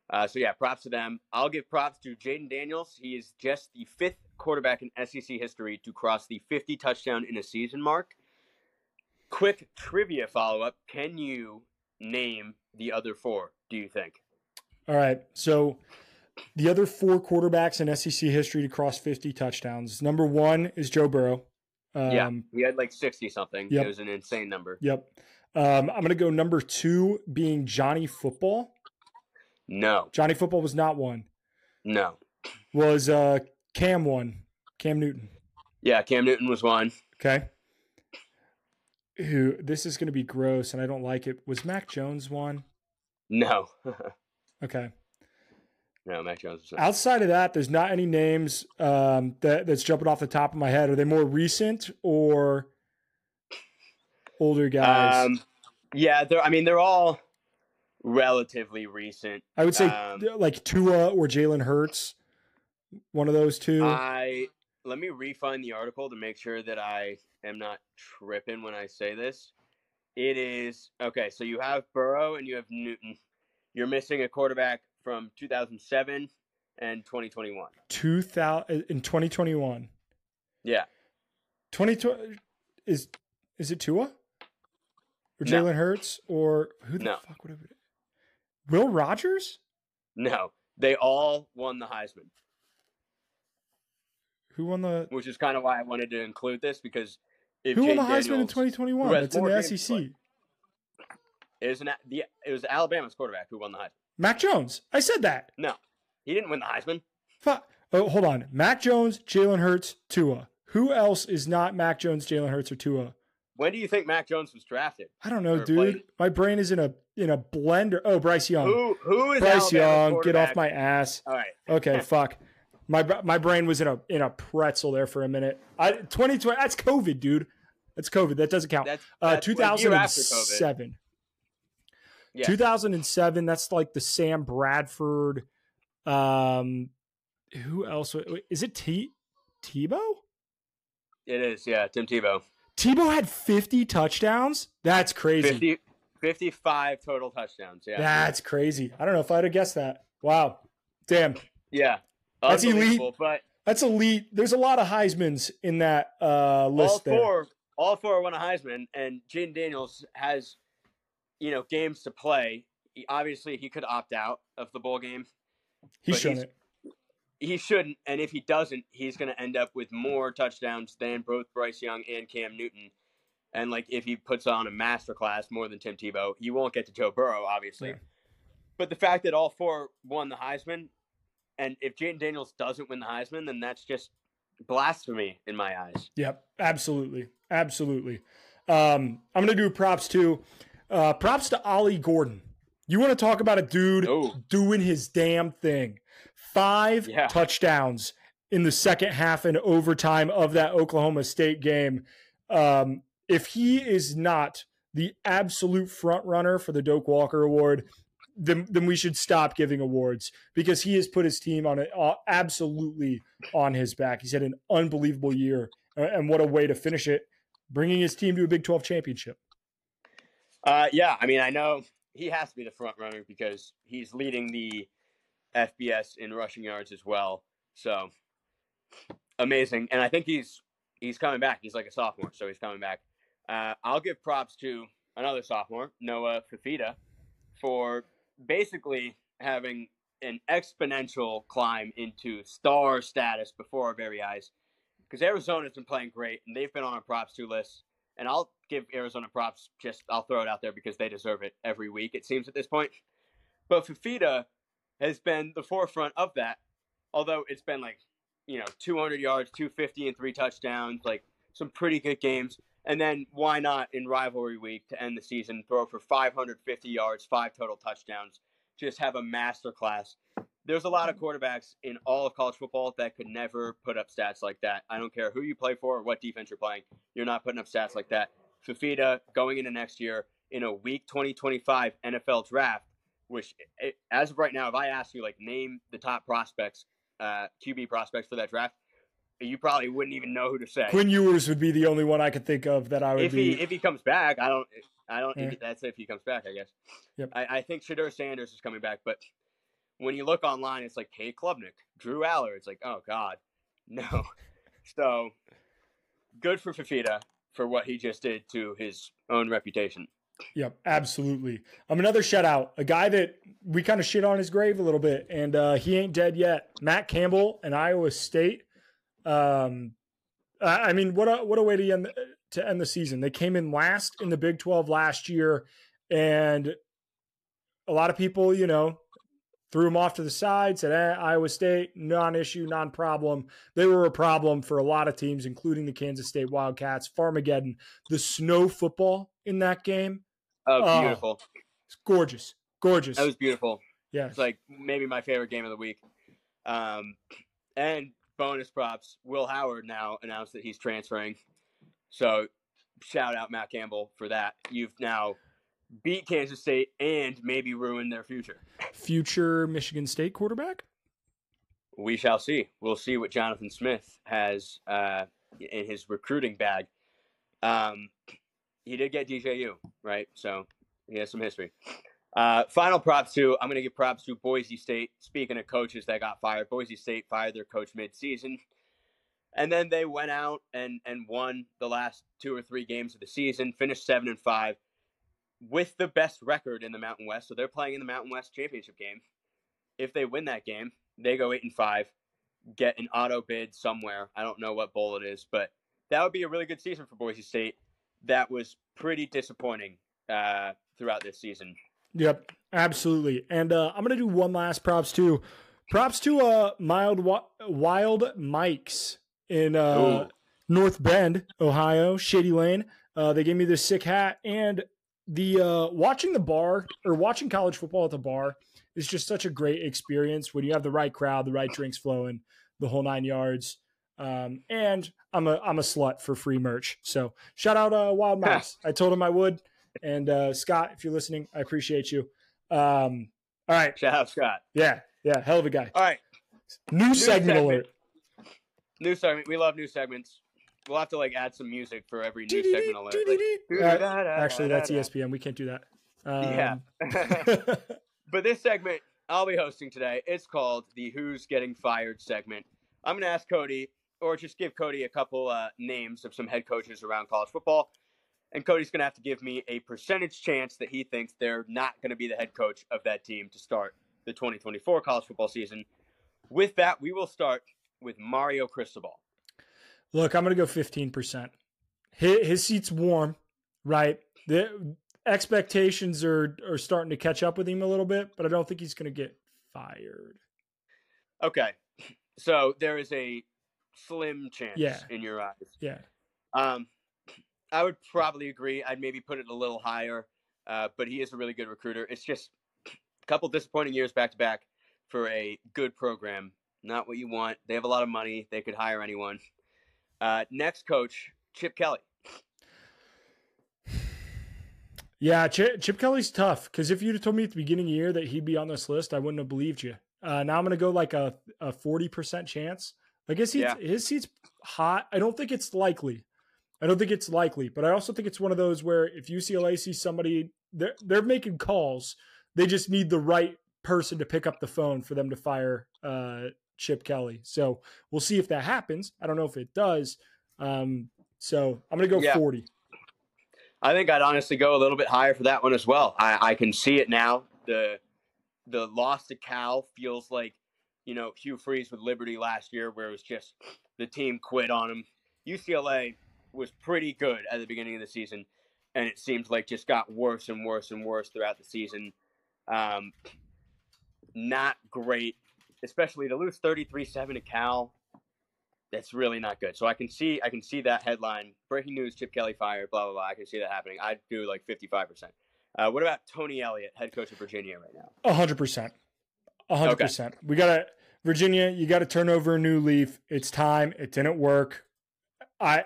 Uh, so yeah, props to them. I'll give props to Jayden Daniels. He is just the fifth quarterback in SEC history to cross the 50 touchdown in a season mark. Quick trivia follow up: Can you name the other four? Do you think? All right. So the other four quarterbacks in SEC history to cross 50 touchdowns. Number one is Joe Burrow. Um, yeah, he had like 60 something. yep. It was an insane number. Yep. Um, I'm going to go number two being Johnny Football. No. Johnny Football was not one. No. Was uh, Cam one? Cam Newton. Yeah, Cam Newton was one. Okay. Who? This is going to be gross, and I don't like it. Was Mac Jones one? No. (laughs) Okay. No, Mac Jones was. Outside of that, there's not any names um, that that's jumping off the top of my head. Are they more recent or older guys? Um, yeah, they're. I mean, they're all relatively recent. I would say um, like Tua or Jalen Hurts. One of those two. I let me refind the article to make sure that I am not tripping when I say this. It is okay. So you have Burrow and you have Newton. You're missing a quarterback from 2007 and 2021. 2000 in 2021. Yeah, 2020 is is it Tua or No. Jalen Hurts or who the No. fuck would it be? Will Rogers? no, they all won the Heisman, Who won the which is kind of why I wanted to include this because if Who won Jay the Heisman in 2021? who has That's in the SEC. It was an the it was Alabama's quarterback who won the Heisman. Mac Jones. I said that. No, he didn't win the Heisman. Fuck. Oh, hold on. Mac Jones, Jalen Hurts, Tua. Who else is not Mac Jones, Jalen Hurts, or Tua? When do you think Mac Jones was drafted? I don't know, dude. played. My brain is in a in a blender. Oh, Bryce Young. Who who is Bryce Alabama's Young, get off my ass. All right, Okay, (laughs) fuck. My my brain was in a in a pretzel there for a minute. I 2020 that's COVID, dude. That's COVID. That doesn't count. that's, Uh that's a year after COVID. 2007. Yeah. 2007, that's like the Sam Bradford um who else is it T Tebow? It is, yeah. Tim Tebow, Tebow had 50 touchdowns? That's crazy. 50, 55 total touchdowns. Yeah, That's crazy. I don't know if I'd have guessed that. Wow. Damn. yeah. That's elite. But That's elite. There's a lot of Heisman's in that uh all list there. four, all four won a Heisman, and Jayden Daniels has, you know, games to play. He, obviously, he could opt out of the bowl game. He shouldn't. He shouldn't, and if he doesn't, he's going to end up with more touchdowns than both Bryce Young and Cam Newton. And like, if he puts on a masterclass more than Tim Tebow, he won't get to Joe Burrow, obviously. Yeah. But the fact that all four won the Heisman, and if Jayden Daniels doesn't win the Heisman, then that's just blasphemy in my eyes. Yep, absolutely, absolutely. Um, I'm gonna do props too. Uh, props to Ollie Gordon. You want to talk about a dude Oh. doing his damn thing? Five Yeah. touchdowns in the second half and overtime of that Oklahoma State game. Um, if he is not the absolute front runner for the Doak Walker Award, then then we should stop giving awards because he has put his team on it uh, absolutely on his back. He's had an unbelievable year, uh, and what a way to finish it, bringing his team to a Big 12 championship. Uh, yeah, I mean, I know he has to be the front runner because he's leading the FBS in rushing yards as well. So amazing, and I think he's he's coming back. He's like a sophomore, so he's coming back. Uh, I'll give props to another sophomore, Noah Fifita, for basically having an exponential climb into star status before our very eyes. Because Arizona's been playing great, and they've been on our props two lists and I'll give Arizona props. Just I'll throw it out there because they deserve it every week. It seems at this point. But Fifita has been the forefront of that. Although it's been like you know 200 yards, 250, and three touchdowns, like some pretty good games. And then why not in rivalry week to end the season throw for 550 yards, five total touchdowns, just have a masterclass. There's a lot of quarterbacks in all of college football that could never put up stats like that. I don't care who you play for or what defense you're playing you're not putting up stats like that. Fifita going into next year in a week 2025 NFL draft, which it, as of right now, if I ask you like name the top prospects, uh, QB prospects for that draft, you probably wouldn't even know who to say. Quinn Ewers would be the only one I could think of that I would if be. he if he comes back, I don't I don't. Yeah. That's if he comes back, I guess. Yep. I, I think Shedeur Sanders is coming back, but when you look online, it's like Cade Klubnik, Drew Allar. It's like, oh God, (laughs) no. so good for Fifita for what he just did to his own reputation. Yep, absolutely. Um, another shout out, a guy that we kind of shit on his grave a little bit, and uh, he ain't dead yet. Matt Campbell and Iowa State. Um, I mean, what a what a way to end to end the season. They came in last in the Big Twelve last year, and a lot of people, you know, threw them off to the side, said, eh, Iowa State, non issue, non problem. They were a problem for a lot of teams, including the Kansas State Wildcats. Farmageddon, the snow football in that game. Oh, beautiful. Oh, it's gorgeous. Gorgeous. That was beautiful. Yeah. It's like maybe my favorite game of the week. Um, and bonus props Will Howard now announced that he's transferring. So shout out Matt Campbell for that. You've now beat Kansas State and maybe ruin their future. Future Michigan State quarterback? We shall see. We'll see what Jonathan Smith has uh, in his recruiting bag. Um, he did get DJU, right? So he has some history. Uh, final props to I'm going to give props to Boise State. Speaking of coaches that got fired, Boise State fired their coach mid-season, and then they went out and and won the last two or three games of the season, finished seven and five, with the best record in the Mountain West. So they're playing in the Mountain West championship game. If they win that game, they go eight and five, get an auto bid somewhere. I don't know what bowl it is, but that would be a really good season for Boise State. That was pretty disappointing uh, throughout this season. Yep, absolutely. And uh, I'm gonna do one last props too. Props to uh, mild wild Mikes in uh, North Bend, Ohio, Shady Lane. Uh, they gave me this sick hat and the uh, watching the bar or watching college football at the bar is just such a great experience when you have the right crowd, the right drinks flowing, the whole nine yards. Um, and I'm a I'm a slut for free merch. So shout out uh, Wild Mouse. I told him I would. And uh, Scott, if you're listening, I appreciate you. Um, all right. Shout out Scott. Yeah, yeah, hell of a guy. All right. New, new segment, segment alert. New segment. We love new segments. We'll have to like add some music for every new segment alert. Like, uh, actually, that's ESPN. We can't do that. Um, yeah. (laughs) (laughs) but this segment I'll be hosting today, it's called the Who's Getting Fired segment. I'm going to ask Cody, or just give Cody a couple uh, names of some head coaches around college football. And Cody's going to have to give me a percentage chance that he thinks they're not going to be the head coach of that team to start the 2024 college football season. With that, we will start with Mario Cristobal. Look, I'm going to go 15%. His, his seat's warm, right? The expectations are, are starting to catch up with him a little bit, but I don't think he's going to get fired. Okay. So there is a slim chance yeah. in your eyes. Yeah. Um, I would probably agree. I'd maybe put it a little higher, uh, but he is a really good recruiter. It's just a couple disappointing years back to back for a good program. Not what you want. They have a lot of money. They could hire anyone. Uh, next coach, Chip Kelly. (sighs) Yeah, Chip, Chip Kelly's tough because if you'd have told me at the beginning of the year that he'd be on this list, I wouldn't have believed you. Uh, now I'm going to go like a, a 40% chance. I guess yeah. his seat's hot. I don't think it's likely. I don't think it's likely, but I also think it's one of those where if UCLA sees somebody, they're, they're making calls. They just need the right person to pick up the phone for them to fire uh, Chip Kelly. So we'll see if that happens. I don't know if it does. Um, so I'm going to go yeah. 40. I think I'd honestly go a little bit higher for that one as well. I, I can see it now. The the loss to Cal feels like, you know, Hugh Freeze with Liberty last year, where it was just the team quit on him. UCLA was pretty good at the beginning of the season, and it seems like just got worse and worse and worse throughout the season. Um, not great especially to lose 33-7 to Cal. That's really not good. So I can see I can see that headline: breaking news: Chip Kelly fired. Blah blah blah. I can see that happening. I'd do like 55 percent. Uh, what about Tony Elliott, head coach of Virginia right now? hundred percent. hundred percent. We got to Virginia. You got to turn over a new leaf. It's time. It didn't work. I.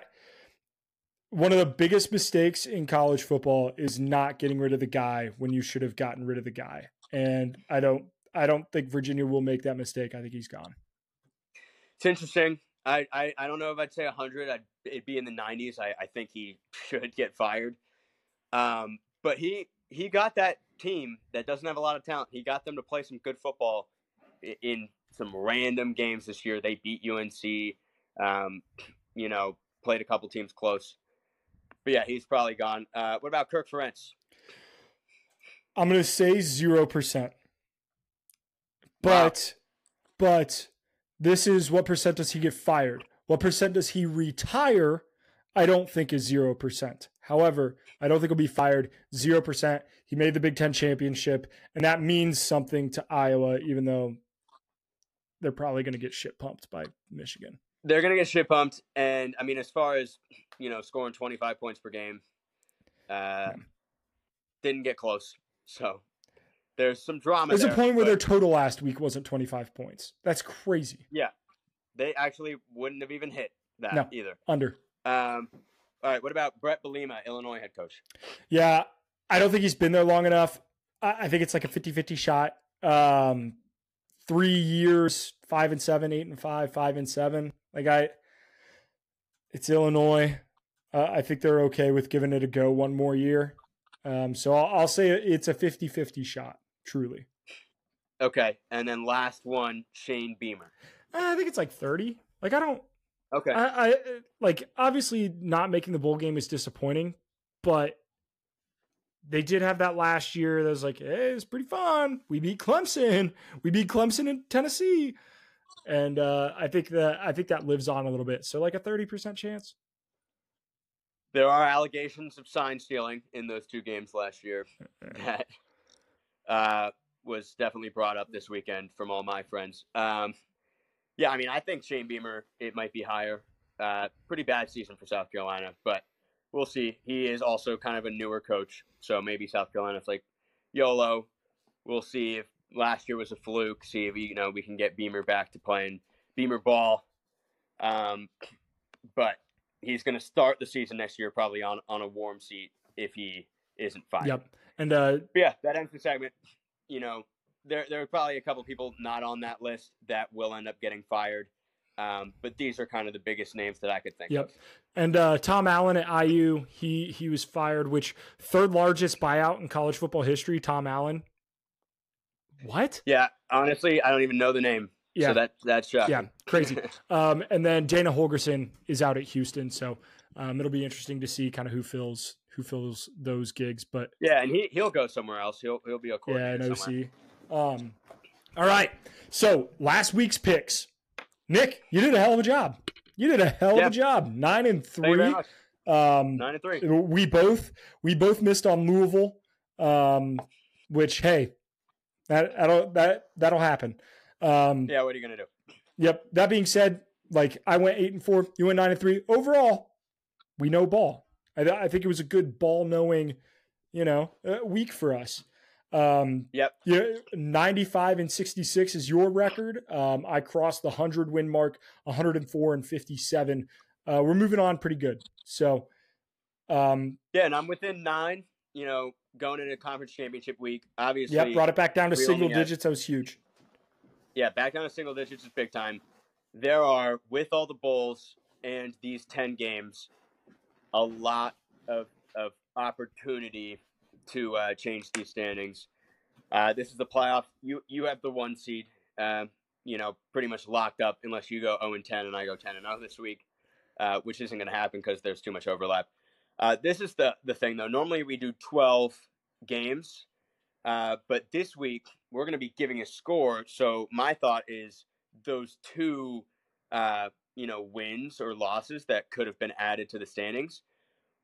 One of the biggest mistakes in college football is not getting rid of the guy when you should have gotten rid of the guy. And I don't I don't think Virginia will make that mistake. I think he's gone. It's interesting. I, I, I don't know if I'd say 100. I'd it'd be in the 90s. I, I think he (laughs) should get fired. Um, but he he got that team that doesn't have a lot of talent. He got them to play some good football in, some random games this year. They beat UNC. Um, you know, played a couple teams close. But yeah, he's probably gone. Uh, what about Kirk Ferentz? I'm going to say zero percent. But wow. but this is what percent does he get fired? What percent does he retire? I don't think is zero percent. However, I don't think he'll be fired. Zero percent. He made the Big Ten championship, and that means something to Iowa, even though they're probably going to get shit pumped by Michigan. They're gonna get shit pumped, and I mean, as far as you know, scoring twenty five points per game, uh, didn't get close. So there's some drama. There's there, a point where but their total last week wasn't 25 points. That's crazy. Yeah, they actually wouldn't have even hit that No. either. Under. Um, all right, what about Bret Bielema, Illinois head coach? Yeah, I don't think he's been there long enough. I, I think it's like a 50 50 shot. Um, three years, five and seven, eight and five, five and seven. Like, I, it's Illinois. Uh, I think they're okay with giving it a go one more year. Um, so I'll, I'll say it's a 50 50 shot, truly. Okay, and then last one, Shane Beamer. Uh, I think it's like 30. Like, I don't, Okay, I, I like obviously not making the bowl game is disappointing, but they did have that last year that was like, hey, it's pretty fun. We beat Clemson. We beat Clemson in Tennessee. And uh, I think that I think that lives on a little bit. So like a 30% chance. there are allegations of sign stealing in those two games last year. that uh, was definitely brought up this weekend from all my friends. Um, yeah, I mean, I think Shane Beamer it might be higher. Uh, pretty bad season for South Carolina, but we'll see. He is also kind of a newer coach, so maybe South Carolina's like YOLO. We'll see if last year was a fluke. See if you know we can get Beamer back to playing Beamer ball. Um, but he's going to start the season next year probably on on a warm seat if he isn't fired. Yep. And uh, yeah, that ends the segment. You know, there there are probably a couple people not on that list that will end up getting fired. Um, but these are kind of the biggest names that I could think Yep. of. and uh, Tom Allen at IU, he he was fired, which third largest buyout in college football history. Tom Allen. What? Yeah, honestly, I don't even know the name. Yeah. So that that's shocking. Yeah, crazy. (laughs) Um, and then Dana Holgorsen is out at Houston, so um, it'll be interesting to see kind of who fills who fills those gigs. But yeah, and he he'll go somewhere else. He'll he'll be a yeah, coordinator no somewhere. see. Um, all right. So last week's picks, Nick, you did a hell of a job. You did a hell Yeah. of a job. Nine and Thank you very three. Um, Nine and three. we both we both missed on Louisville, um, which hey, that that'll that that'll happen. Um, Yeah, what are you gonna do? Yep. That being said, like I went eight and four, you went nine and three. Overall, we know ball. I, th- I think it was a good ball knowing, you know, uh, week for us. Um, Yep. Yeah, ninety five and sixty six is your record. Um, I crossed the hundred win mark, one hundred and four and fifty seven. Uh, we're moving on pretty good. So, um, Yeah, and I'm within nine. You know, going into conference championship week. Obviously, yeah, brought it back down to single had- digits. That was huge. yeah, back down to single digits is big time. There are, with all the bowls and these 10 games, a lot of, of opportunity to uh, change these standings. Uh, this is the playoff. You you have the one seed, um, you know, pretty much locked up unless you go 0 and 10 and I go 10 and 0 this week, uh, which isn't going to happen because there's too much overlap. Uh, this is the, the thing, though. Normally we do 12 games, uh, but this week we're going to be giving a score. So my thought is those two, uh, you know, wins or losses that could have been added to the standings,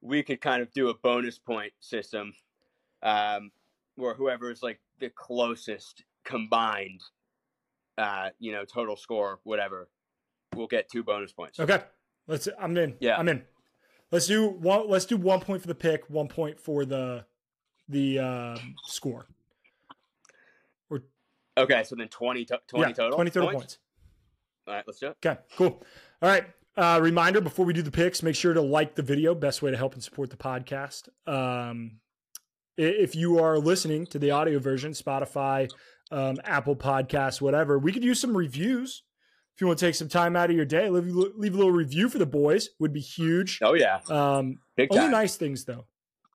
we could kind of do a bonus point system, um, where whoever is like the closest combined, uh, you know, total score, whatever, will get two bonus points. Okay, let's. I'm in. Yeah. I'm in. Let's do one. Let's do one point for the pick, one point for the the um, score. Okay, so then 20, to- 20 yeah, total. 20 total points. All right, let's do it. Okay, cool. All right. Uh, reminder before we do the picks, make sure to like the video. Best way to help and support the podcast. Um, if you are listening to the audio version, Spotify, um, Apple Podcasts, whatever, we could use some reviews. If you want to take some time out of your day, leave, leave a little review for the boys would be huge. Oh yeah, Um, big only time. nice things though.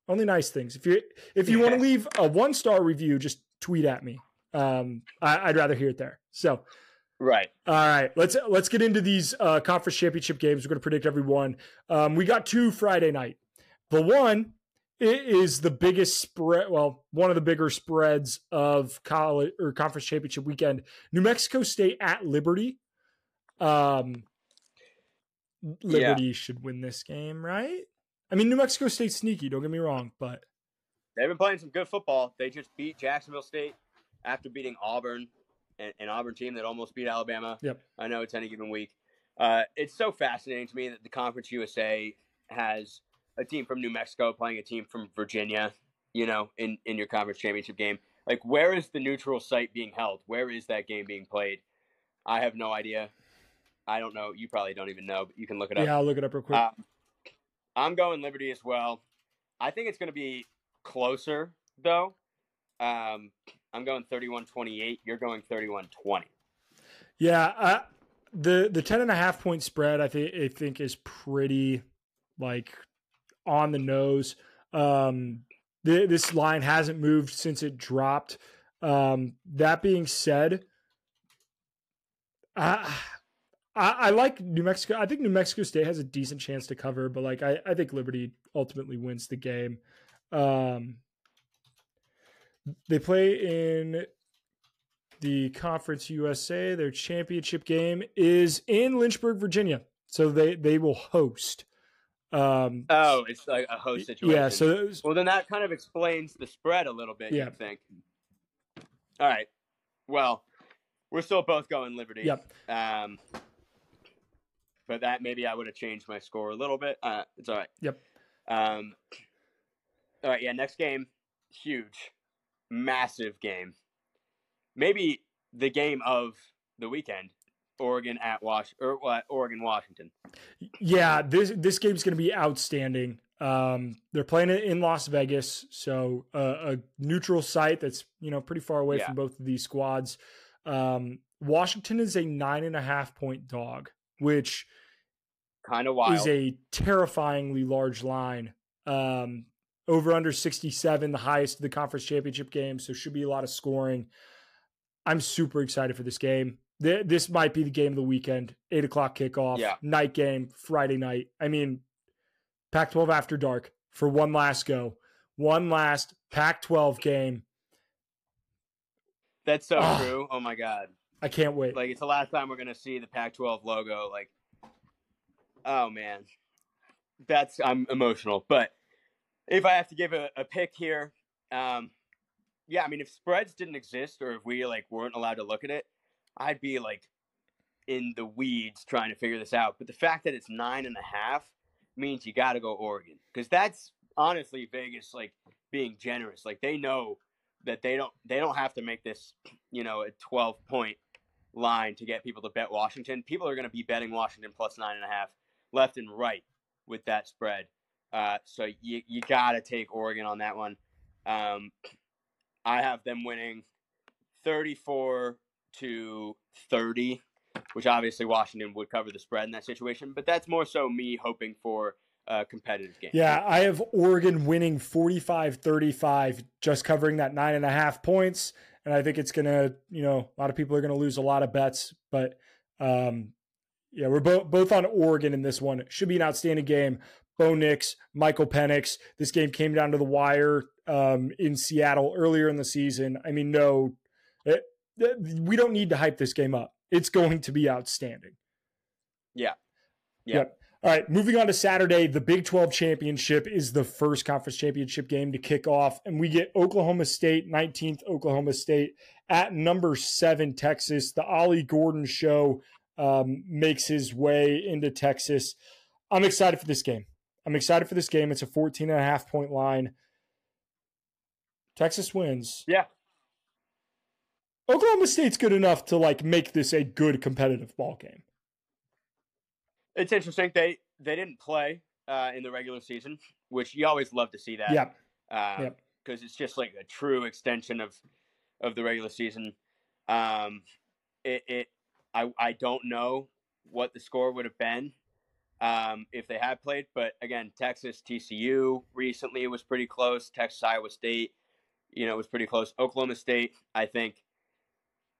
Only nice things. If you if you want to (laughs) leave a one star review, just tweet at me. Um, I, I'd rather hear it there. So Right. all right, let's let's get into these uh, conference championship games. We're going to predict every one. Um, we got two Friday night. The one is the biggest spread. Well, one of the bigger spreads of college or conference championship weekend. New Mexico State at Liberty. Um, Liberty should win this game, right? I mean, New Mexico State's sneaky. Don't get me wrong, but they've been playing some good football. They just beat Jacksonville State after beating Auburn, an, an Auburn team that almost beat Alabama. Yep. I know it's any given week. Uh, it's so fascinating to me that the Conference USA has a team from New Mexico playing a team from Virginia. You know, in in your conference championship game. Like, where is the neutral site being held? Where is that game being played? I have no idea. I don't know. You probably don't even know, but you can look it up. yeah, I'll look it up real quick. Um, I'm going Liberty as well. I think it's going to be closer, though. Um, I'm going 31 28. You're going 31 20. Yeah, uh, the the ten and a half point spread, I think I think is pretty like on the nose. Um, th- this line hasn't moved since it dropped. Um, that being said, I, I I like New Mexico. I think New Mexico State has a decent chance to cover, but like I, I think Liberty ultimately wins the game. Um, they play in the Conference USA. Their championship game is in Lynchburg, Virginia. So they they will host. Um, Oh, it's like a host situation. yeah. So was- well, then that kind of explains the spread a little bit. Yeah. You think? All right. Well, we're still both going Liberty. Yep. Um, but that maybe I would have changed my score a little bit. Uh, it's all right. Yep. Um, all right. Yeah. Next game, huge, massive game. Maybe the game of the weekend. Oregon at Wash or what? Oregon Washington. yeah, this this game's going to be outstanding. Um, they're playing it in Las Vegas, so uh, a neutral site that's you know pretty far away Yeah. from both of these squads. Um, Washington is a nine and a half point dog, which Kind of wild. is a terrifyingly large line. Um, over under 67, the highest of the conference championship game. So should be a lot of scoring. I'm super excited for this game. This might be the game of the weekend. Eight o'clock kickoff, Yeah. night game, Friday night. I mean, Pac 12 after dark for one last go. One last Pac 12 game. That's so Ah. true. Oh my god. I can't wait. Like it's the last time we're gonna see the Pac-12 logo. Like, oh man, that's I'm emotional. But if I have to give a, a pick here, um, yeah, I mean, if spreads didn't exist or if we like weren't allowed to look at it, I'd be like in the weeds trying to figure this out. But the fact that it's nine and a half means you got to go Oregon because that's honestly Vegas like being generous. Like they know that they don't they don't have to make this you know a 12 point line to get people to bet Washington. People are going to be betting Washington plus nine and a half left and right with that spread. Uh, so you you got to take Oregon on that one. Um, I have them winning 34 to 30, which obviously Washington would cover the spread in that situation. But that's more so me hoping for a competitive game. Yeah, I have Oregon winning 45 35, just covering that nine and a half points. And I think it's going to, you know, a lot of people are going to lose a lot of bets. But um, yeah, we're both both on Oregon in this one. Should be an outstanding game. Bo Nix, Michael Penix. This game came down to the wire um, in Seattle earlier in the season. I mean, no, it, it- we don't need to hype this game up. It's going to be outstanding. Yeah. Yeah. Yep. All right, moving on to Saturday, the Big 12 championship is the first conference championship game to kick off, and we get Oklahoma State, 19th Oklahoma State at number seven, Texas. The Ollie Gordon show um, makes his way into Texas. I'm excited for this game. I'm excited for this game. It's a 14 and a half point line. Texas wins. Yeah. Oklahoma State's good enough to like make this a good competitive ball game. It's interesting. They they didn't play uh, in the regular season, which you always love to see that. Yeah. Um, Yep. Because it's just like a true extension of of the regular season. Um, it, it I I don't know what the score would have been um, if they had played, but again, Texas TCU recently was pretty close. Texas Iowa State, you know, was pretty close. Oklahoma State, I think,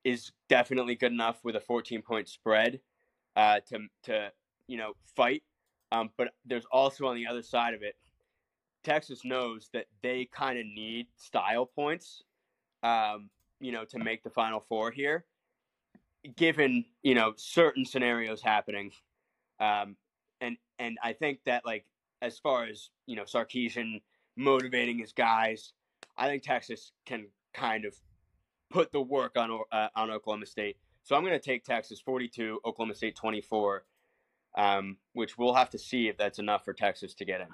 is definitely good enough with a 14 point spread uh, to to you know fight. Um, but there's also on the other side of it, Texas knows that they kind of need style points, um, you know, to make the Final Four here, given you know certain scenarios happening, um, and and I think that like as far as you know, Sarkisian motivating his guys, I think Texas can kind of put the work on uh, on Oklahoma State. So I'm going to take Texas 42, Oklahoma State 24, um, which we'll have to see if that's enough for Texas to get in.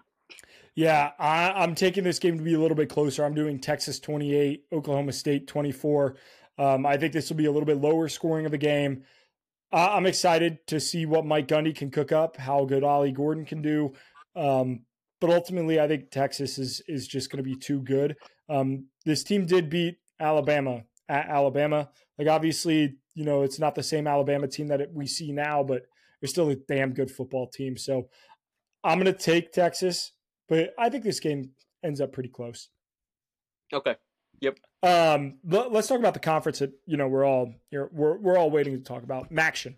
Yeah, I, am taking this game to be a little bit closer. I'm doing Texas 28, Oklahoma State 24. Um, I think this will be a little bit lower scoring of a game. Uh, I'm excited to see what Mike Gundy can cook up, how good Ollie Gordon can do. Um, but ultimately, I think Texas is is just going to be too good. Um, this team did beat Alabama at Alabama. Like obviously, you know, it's not the same Alabama team that we see now, but they're still a damn good football team. So I'm going to take Texas, but I think this game ends up pretty close. Okay. Yep. Um, let's talk about the conference that you know we're all we're we're all waiting to talk about. MACtion,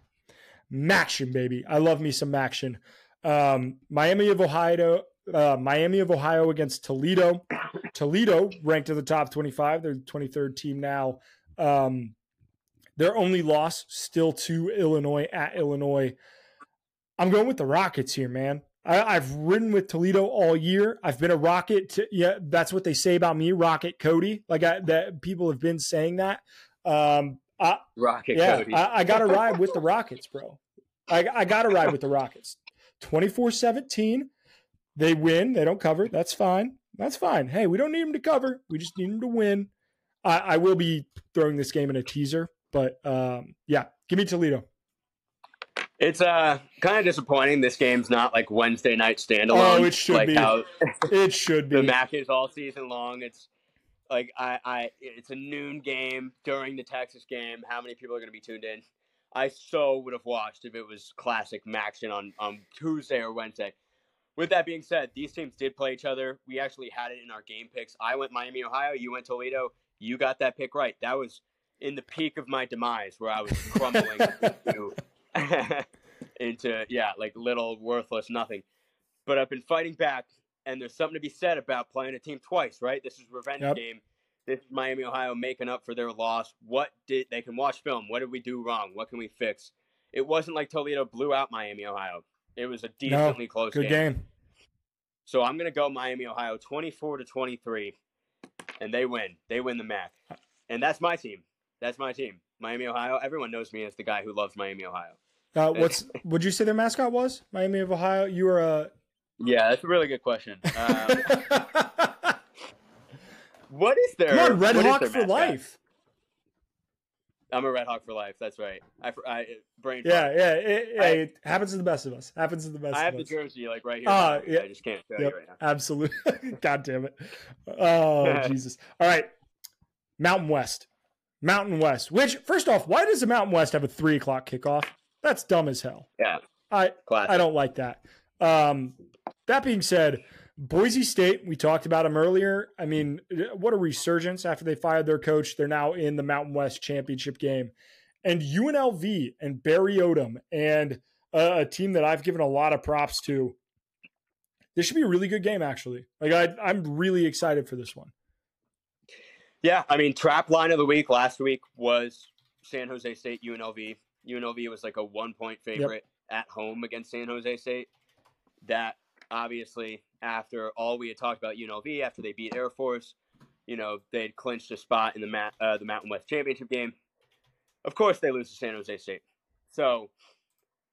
MACtion, baby. I love me some MACtion. Um, Miami of Ohio, uh, Miami of Ohio against Toledo. Toledo ranked in the top 25. They're the 23rd team now. Um, their only loss still to Illinois at Illinois. I'm going with the Rockets here, man. I, have ridden with Toledo all year. I've been a Rocket. To, yeah, that's what they say about me, Rocket Cody. Like I, that, people have been saying that. Um, I, Rocket yeah, Cody. I, I got to ride with the Rockets, bro. I, I got to ride with the Rockets. 24 17. They win. They don't cover. That's fine. That's fine. Hey, we don't need them to cover. We just need them to win. I, I will be throwing this game in a teaser, but um, yeah, give me Toledo. It's uh kind of disappointing. This game's not like Wednesday night standalone. Oh, it should like be. How it should (laughs) be. The match is all season long. It's like I, I, it's a noon game during the Texas game. How many people are going to be tuned in? I so would have watched if it was classic MACtion on on Tuesday or Wednesday. With that being said, these teams did play each other. We actually had it in our game picks. I went Miami, Ohio. You went Toledo. You got that pick right. That was in the peak of my demise where I was crumbling (laughs) (laughs) into, yeah, like little worthless nothing. But I've been fighting back, and there's something to be said about playing a team twice, right? This is revenge yep. game. This is Miami, Ohio making up for their loss. What did they can watch film? What did we do wrong? What can we fix? It wasn't like Toledo blew out Miami, Ohio. It was a decently no, close good game. game. So I'm going to go Miami, Ohio, 24 to 23, and they win. They win the MAC, and that's my team. That's my team, Miami, Ohio. Everyone knows me as the guy who loves Miami, Ohio. Uh, what's would you say their mascot was? Miami of Ohio. You were a. Yeah, that's a really good question. (laughs) Um, what is their? Come on, Red Hawk for life. I'm a Red Hawk for life. That's right. I, I brain. Yeah, yeah. It, I, it, happens to the best of us. Happens to the best. I have the us. jersey like right here. Uh, yeah. I just can't show yep, you right now. Absolutely. (laughs) God damn it. (laughs) Oh Jesus. All right. Mountain West. Mountain West. Which, first off, why does the Mountain West have a three o'clock kickoff? That's dumb as hell. Yeah. I Classic. I don't like that. Um, that being said, Boise State, we talked about them earlier. I mean, what a resurgence after they fired their coach. They're now in the Mountain West championship game. And UNLV and Barry Odom and a, a team that I've given a lot of props to. This should be a really good game, actually. Like I, I'm really excited for this one. Yeah, I mean, trap line of the week last week was San Jose State UNLV. UNLV was like a one point favorite yep. at home against San Jose State. That obviously after all we had talked about UNLV after they beat Air Force, you know they'd clinched a spot in the Ma- uh, the Mountain West championship game. Of course, they lose to San Jose State. So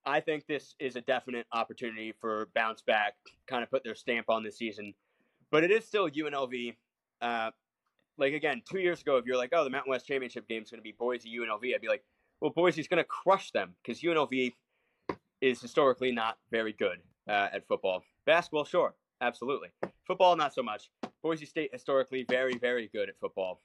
I think this is a definite opportunity for bounce back, kind of put their stamp on this season. But it is still UNLV. Uh, like again, two years ago, if you're like, oh, the Mountain West championship game is going to be Boise UNLV, I'd be like, well, Boise's going to crush them because UNLV is historically not very good uh, at football. Basketball, sure, absolutely. Football, not so much. Boise State historically very, very good at football.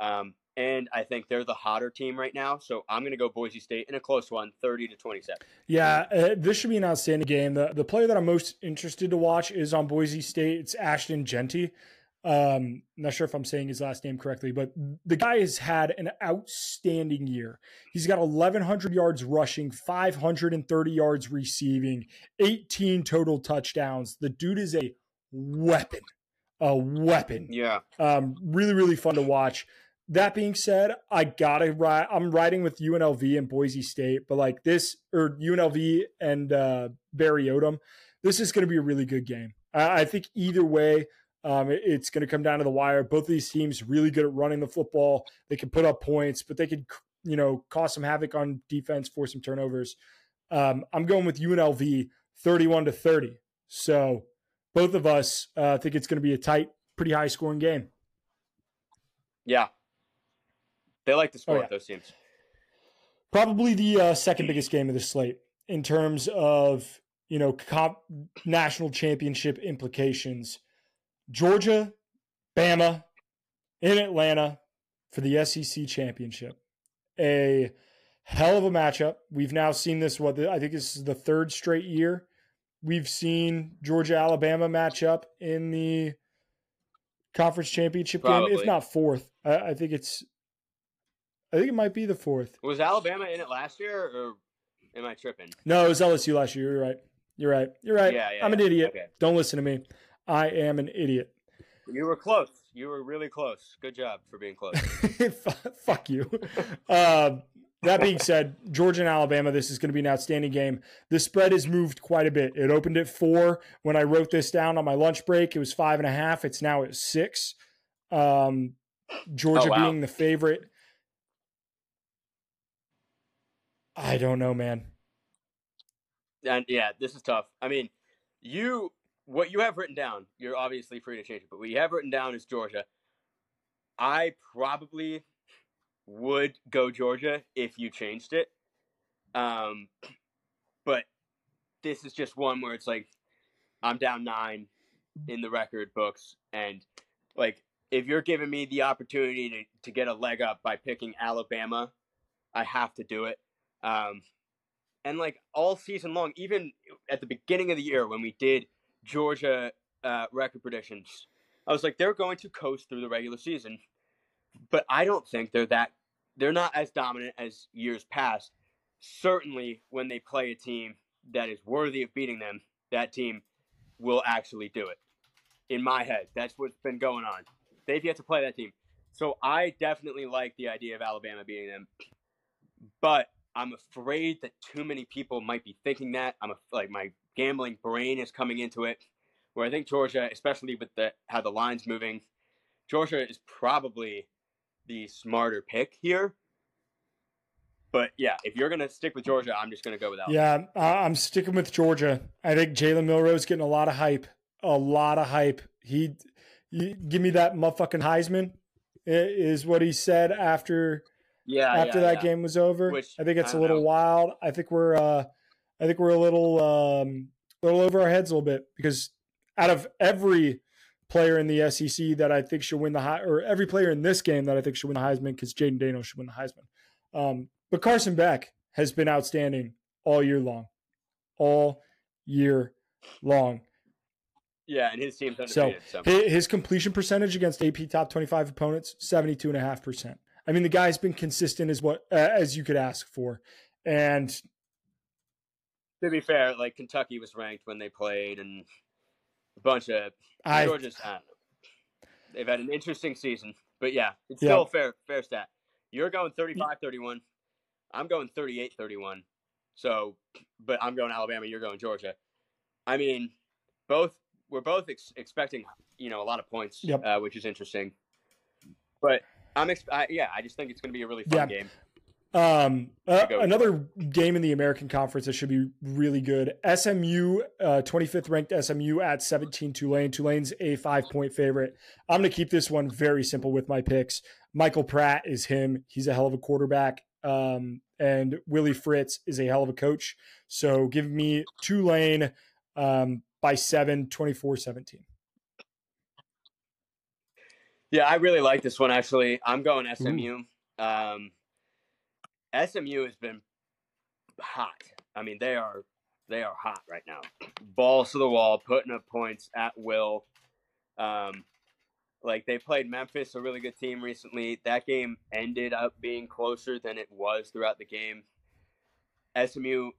Um, and I think they're the hotter team right now. So I'm going to go Boise State in a close one, 30 to 27. Yeah, uh, this should be an outstanding game. The, the player that I'm most interested to watch is on Boise State. It's Ashton Jeanty. Um, not sure if I'm saying his last name correctly, but the guy has had an outstanding year. He's got 1,100 yards rushing, 530 yards receiving, 18 total touchdowns. The dude is a weapon, a weapon. Yeah. Um, really, really fun to watch. That being said, I gotta ride. I'm riding with UNLV and Boise State, but like this, or UNLV and uh, Barry Odom, this is going to be a really good game. I, I think either way, um, it, it's going to come down to the wire. Both of these teams really good at running the football. They can put up points, but they could, you know, cause some havoc on defense, force some turnovers. Um, I'm going with UNLV 31 to 30. So both of us uh, think it's going to be a tight, pretty high scoring game. Yeah. They like to score Oh, yeah. those teams. Probably the uh, second biggest game of the slate in terms of you know comp- national championship implications. Georgia, Bama, in Atlanta for the SEC championship. A hell of a matchup. We've now seen this. What I think this is the third straight year we've seen Georgia Alabama matchup in the conference championship game, if not fourth. I, I think it's. I think it might be the fourth. Was Alabama in it last year, or am I tripping? No, it was LSU last year. You're right. You're right. You're right. Yeah, yeah, I'm an idiot. Okay. Don't listen to me. I am an idiot. You were close. You were really close. Good job for being close. (laughs) Fuck you. Um, that being said, Georgia and Alabama, this is going to be an outstanding game. The spread has moved quite a bit. It opened at four when I wrote this down on my lunch break. It was five and a half. It's now at six. Um, Georgia Oh, wow. being the favorite. I don't know, man. and yeah, this is tough. I mean, you what you have written down, you're obviously free to change it, but what you have written down is Georgia. I probably would go Georgia if you changed it. Um, but this is just one where it's like I'm down nine in the record books, and like if you're giving me the opportunity to, to get a leg up by picking Alabama, I have to do it. Um, and like all season long, even at the beginning of the year when we did Georgia uh, record predictions, I was like, they're going to coast through the regular season, but I don't think they're that. They're not as dominant as years past. Certainly, when they play a team that is worthy of beating them, that team will actually do it. In my head, that's what's been going on. They've yet to play that team, so I definitely like the idea of Alabama beating them, but I'm afraid that too many people might be thinking that. I'm a, like my gambling brain is coming into it, where I think Georgia, especially with the how the lines moving, Georgia is probably the smarter pick here. But yeah, if you're gonna stick with Georgia, I'm just gonna go with Alabama. Yeah, I'm sticking with Georgia. I think Jalen Milroe's getting a lot of hype. A lot of hype. He, you, give me that motherfucking Heisman, is what he said after Yeah, after yeah, that yeah. game was over. Which, I think it's I a little know. wild. I think we're uh I think we're a little um a little over our heads a little bit because out of every player in the SEC that I think should win the high or every player in this game that I think should win the Heisman because Jayden Daniels should win the Heisman. Um, but Carson Beck has been outstanding all year long, all year long. Yeah, and his team's So undefeated. So, hi- his completion percentage against AP top 25 opponents, 72.5%. I mean, the guy's been consistent as what uh, as you could ask for. And to be fair, like Kentucky was ranked when they played, and a bunch of I Georgia's. I don't know. They've had an interesting season, but yeah, it's Yeah. still a fair fair stat. You're going 35-31. I'm going 38-31. So, but I'm going Alabama. You're going Georgia. I mean, both we're both ex- expecting you know a lot of points, Yep. uh, which is interesting. But I'm ex- I, yeah, I just think it's going to be a really fun Yeah. game. Um, uh, another game in the American Conference that should be really good. SMU, uh, 25th ranked SMU at 17 Tulane. Tulane's a five point favorite. I'm going to keep this one very simple with my picks. Michael Pratt is him. He's a hell of a quarterback. Um, and Willie Fritz is a hell of a coach. So give me Tulane um, by seven, 24 17. Yeah, I really like this one actually. I'm going SMU. Um, SMU has been hot. I mean, they are they are hot right now. Balls to the wall, putting up points at will. Um, like they played Memphis, a really good team recently. That game ended up being closer than it was throughout the game. SMU,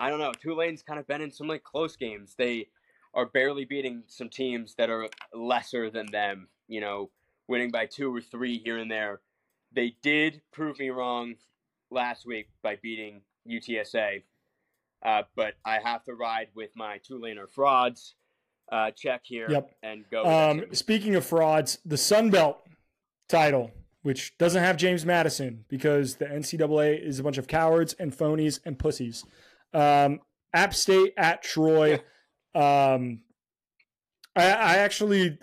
I don't know. Tulane's kind of been in some like close games. They are barely beating some teams that are lesser than them. You know, winning by two or three here and there. They did prove me wrong last week by beating UTSA, uh, but I have to ride with my Tulane are frauds. uh, check here Yep. and go. Um, speaking of frauds, the Sun Belt title, which doesn't have James Madison because the NCAA is a bunch of cowards and phonies and pussies. Um, App State at Troy. (laughs) Um, I, I actually,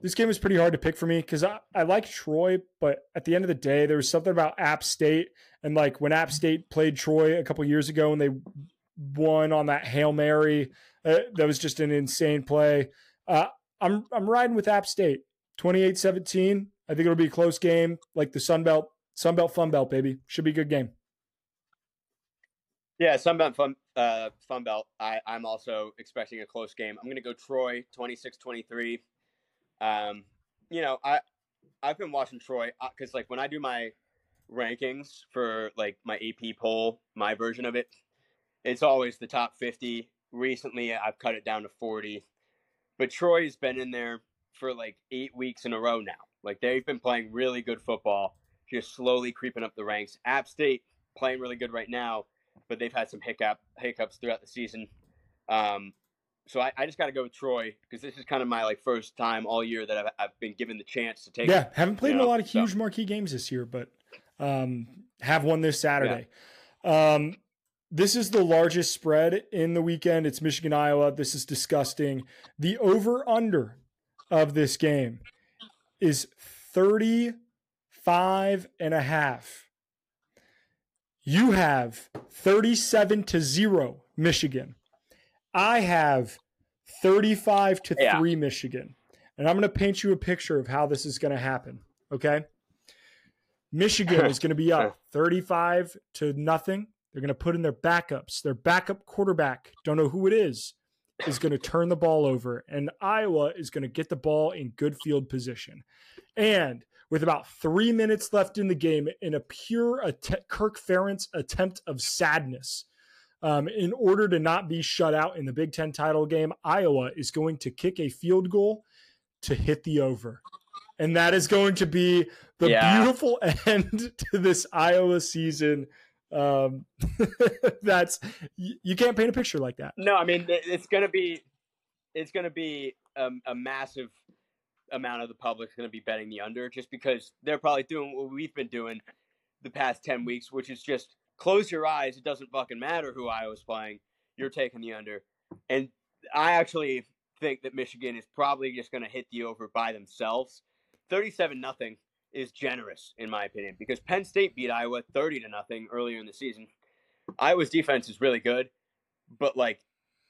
this game was pretty hard to pick for me because I, I like Troy, but at the end of the day, there was something about App State and like when App State played Troy a couple years ago and they won on that Hail Mary, uh, that was just an insane play. Uh, I'm I'm riding with App State. 28-17. I think it'll be a close game, like the Sun Belt, Sun Belt Fun Belt, baby. Should be a good game. Yeah, Sunbelt Fun, uh, Fun Belt. I, I'm also expecting a close game. I'm going to go Troy 26 23. Um, you know, I, I've been watching Troy because, like, when I do my rankings for, like, my AP poll, my version of it, it's always the top 50. Recently, I've cut it down to 40. But Troy's been in there for, like, eight weeks in a row now. Like, they've been playing really good football, just slowly creeping up the ranks. App State playing really good right now but they've had some hiccup hiccups throughout the season. Um, so I, I just got to go with Troy because this is kind of my like first time all year that I've, I've been given the chance to take. Yeah, haven't played you in a lot of huge so- marquee games this year, but um, have one this Saturday. Um, this is the largest spread in the weekend. It's Michigan Iowa. This is disgusting. The over under of this game is 35 and a half. You have 37 to 0 Michigan. I have 35 to Yeah. 3 Michigan. And I'm going to paint you a picture of how this is going to happen, okay? Michigan is going to be (laughs) up 35 to nothing. They're going to put in their backups. Their backup quarterback, don't know who it is, is going to turn the ball over and Iowa is going to get the ball in good field position. And with about three minutes left in the game, in a pure att- Kirk Ferentz attempt of sadness, um, in order to not be shut out in the Big Ten title game, Iowa is going to kick a field goal to hit the over. And that is going to be the Yeah. beautiful (laughs) end to this Iowa season. Um, (laughs) that's you, can't paint a picture like that. No, I mean it's gonna be, it's gonna be um, a massive amount of the public's gonna be betting the under just because they're probably doing what we've been doing the past ten weeks, which is just close your eyes. It doesn't fucking matter who Iowa's playing. You're taking the under, and I actually think that Michigan is probably just gonna hit the over by themselves. Thirty-seven nothing is generous in my opinion because Penn State beat Iowa thirty to nothing earlier in the season. Iowa's defense is really good, but like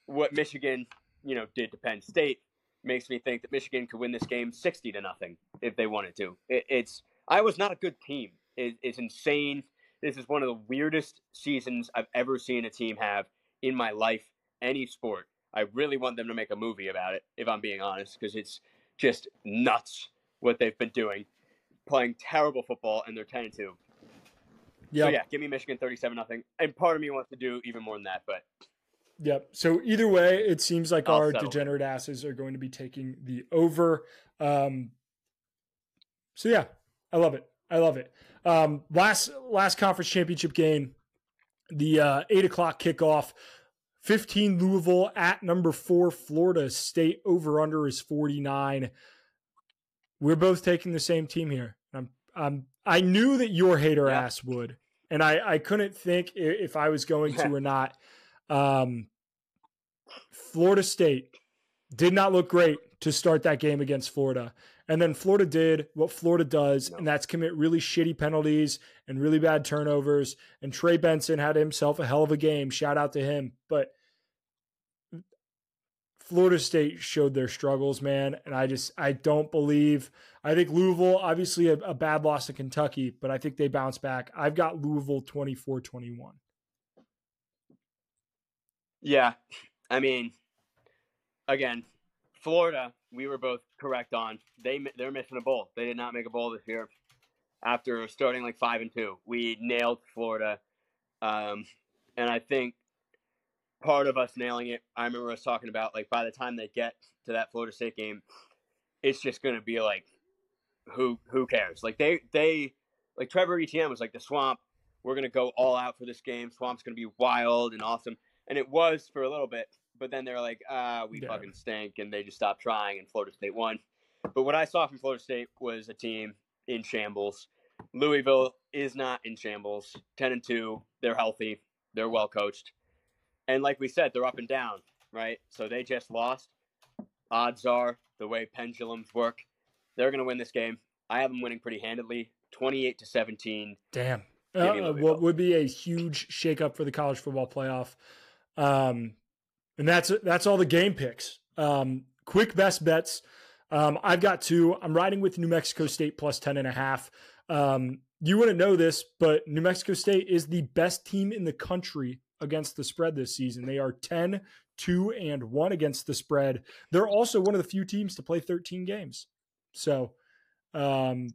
what Michigan, you know, did to Penn State makes me think that Michigan could win this game sixty to nothing if they wanted to. It, it's Iowa's not a good team. It, it's insane. This is one of the weirdest seasons I've ever seen a team have in my life, any sport. I really want them to make a movie about it, if I'm being honest, because it's just nuts what they've been doing, playing terrible football, and they're ten and two. Yeah. So yeah, give me Michigan thirty-seven nothing. And part of me wants to do even more than that, but Yep. So either way, it seems like I'll our settle. degenerate asses are going to be taking the over. Um, so yeah, I love it. I love it. Um, last last conference championship game, the uh, eight o'clock kickoff. 15 Louisville at number four Florida State over under is 49. We're both taking the same team here. I'm, I'm I knew that your hater Yeah. ass would, and I I couldn't think if I was going to (laughs) or not. Um, Florida State did not look great to start that game against Florida. And then Florida did what Florida does, No. and that's commit really shitty penalties and really bad turnovers. And Trey Benson had himself a hell of a game. Shout out to him. But Florida State showed their struggles, man. And I just, I don't believe. I think Louisville, obviously a, a bad loss to Kentucky, but I think they bounce back. I've got Louisville 24 21. Yeah, I mean, again, Florida, we were both correct on. They they're missing a bowl. They did not make a bowl this year. After starting like five and two, we nailed Florida, um, and I think part of us nailing it. I remember us talking about like by the time they get to that Florida State game, it's just going to be like, who who cares? Like they they like Trevor Etienne was like the swamp. We're going to go all out for this game. Swamp's going to be wild and awesome and it was for a little bit. but then they're like, ah, we Yeah. fucking stink, and they just stopped trying, and Florida State won. But what I saw from Florida State was a team in shambles. Louisville is not in shambles. Ten and two, they're healthy, they're well coached, and like we said, they're up and down, right? So they just lost. Odds are the way pendulums work, they're gonna win this game. I have them winning pretty handedly, twenty-eight to seventeen. Damn. Uh, what would be a huge shakeup for the college football playoff. Um, and that's that's all the game picks. Um, quick best bets. Um, I've got two. I'm riding with New Mexico State plus 10 and a half. Um, you wouldn't know this, but New Mexico State is the best team in the country against the spread this season. They are 10, 2, and 1 against the spread. They're also one of the few teams to play 13 games. So, um,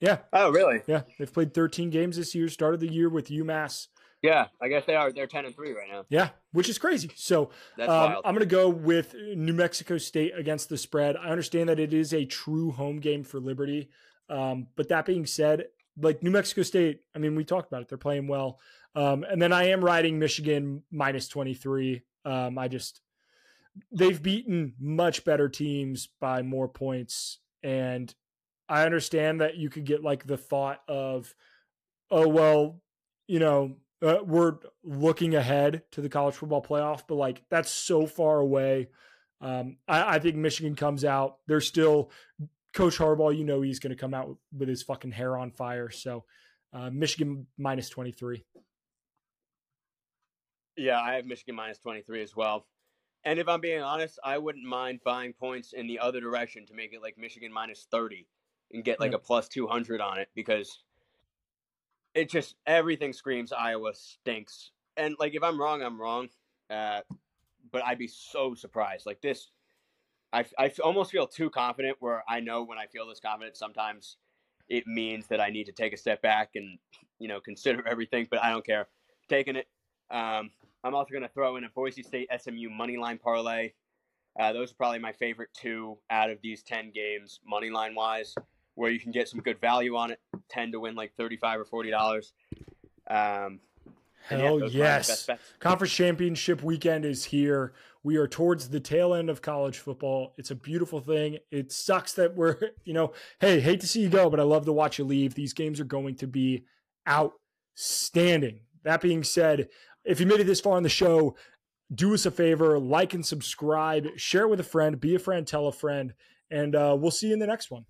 yeah, Oh, really? yeah, they've played 13 games this year. Started the year with UMass. Yeah, I guess they are. They're ten and three right now. Yeah, which is crazy. So That's um. I'm going to go with New Mexico State against the spread. I understand that it is a true home game for Liberty, um, but that being said, like New Mexico State, I mean, we talked about it. They're playing well, um, and then I am riding Michigan minus 23. Um, I just they've beaten much better teams by more points, and I understand that you could get like the thought of, oh well, you know, uh, we're looking ahead to the college football playoff, but like that's so far away. Um, I, I think Michigan comes out. They're still Coach Harbaugh. You know he's going to come out with his fucking hair on fire. So uh, Michigan minus twenty three. Yeah, I have Michigan minus 23 as well. And if I'm being honest, I wouldn't mind buying points in the other direction to make it like Michigan minus 30 and get like Yeah. a plus 200 on it because it just everything screams Iowa stinks. And like if I'm wrong, I'm wrong. Uh, but I'd be so surprised. Like this, I, I almost feel too confident where I know when I feel this confident, sometimes it means that I need to take a step back and, you know, consider (laughs) everything, but I don't care. Taking it. Um, I'm also going to throw in a Boise State SMU money line parlay. Uh, those are probably my favorite two out of these 10 games, money line wise, where you can get some good value on it. 10 to win like 35 or $40. Um, yeah, Hell are my yes. Conference championship weekend is here. We are towards the tail end of college football. It's a beautiful thing. It sucks that we're, (laughs) you know, hey, hate to see you go, but I love to watch you leave. These games are going to be outstanding. That being said, if you made it this far on the show, do us a favor, like and subscribe, share it with a friend, be a friend, tell a friend, and uh, we'll see you in the next one.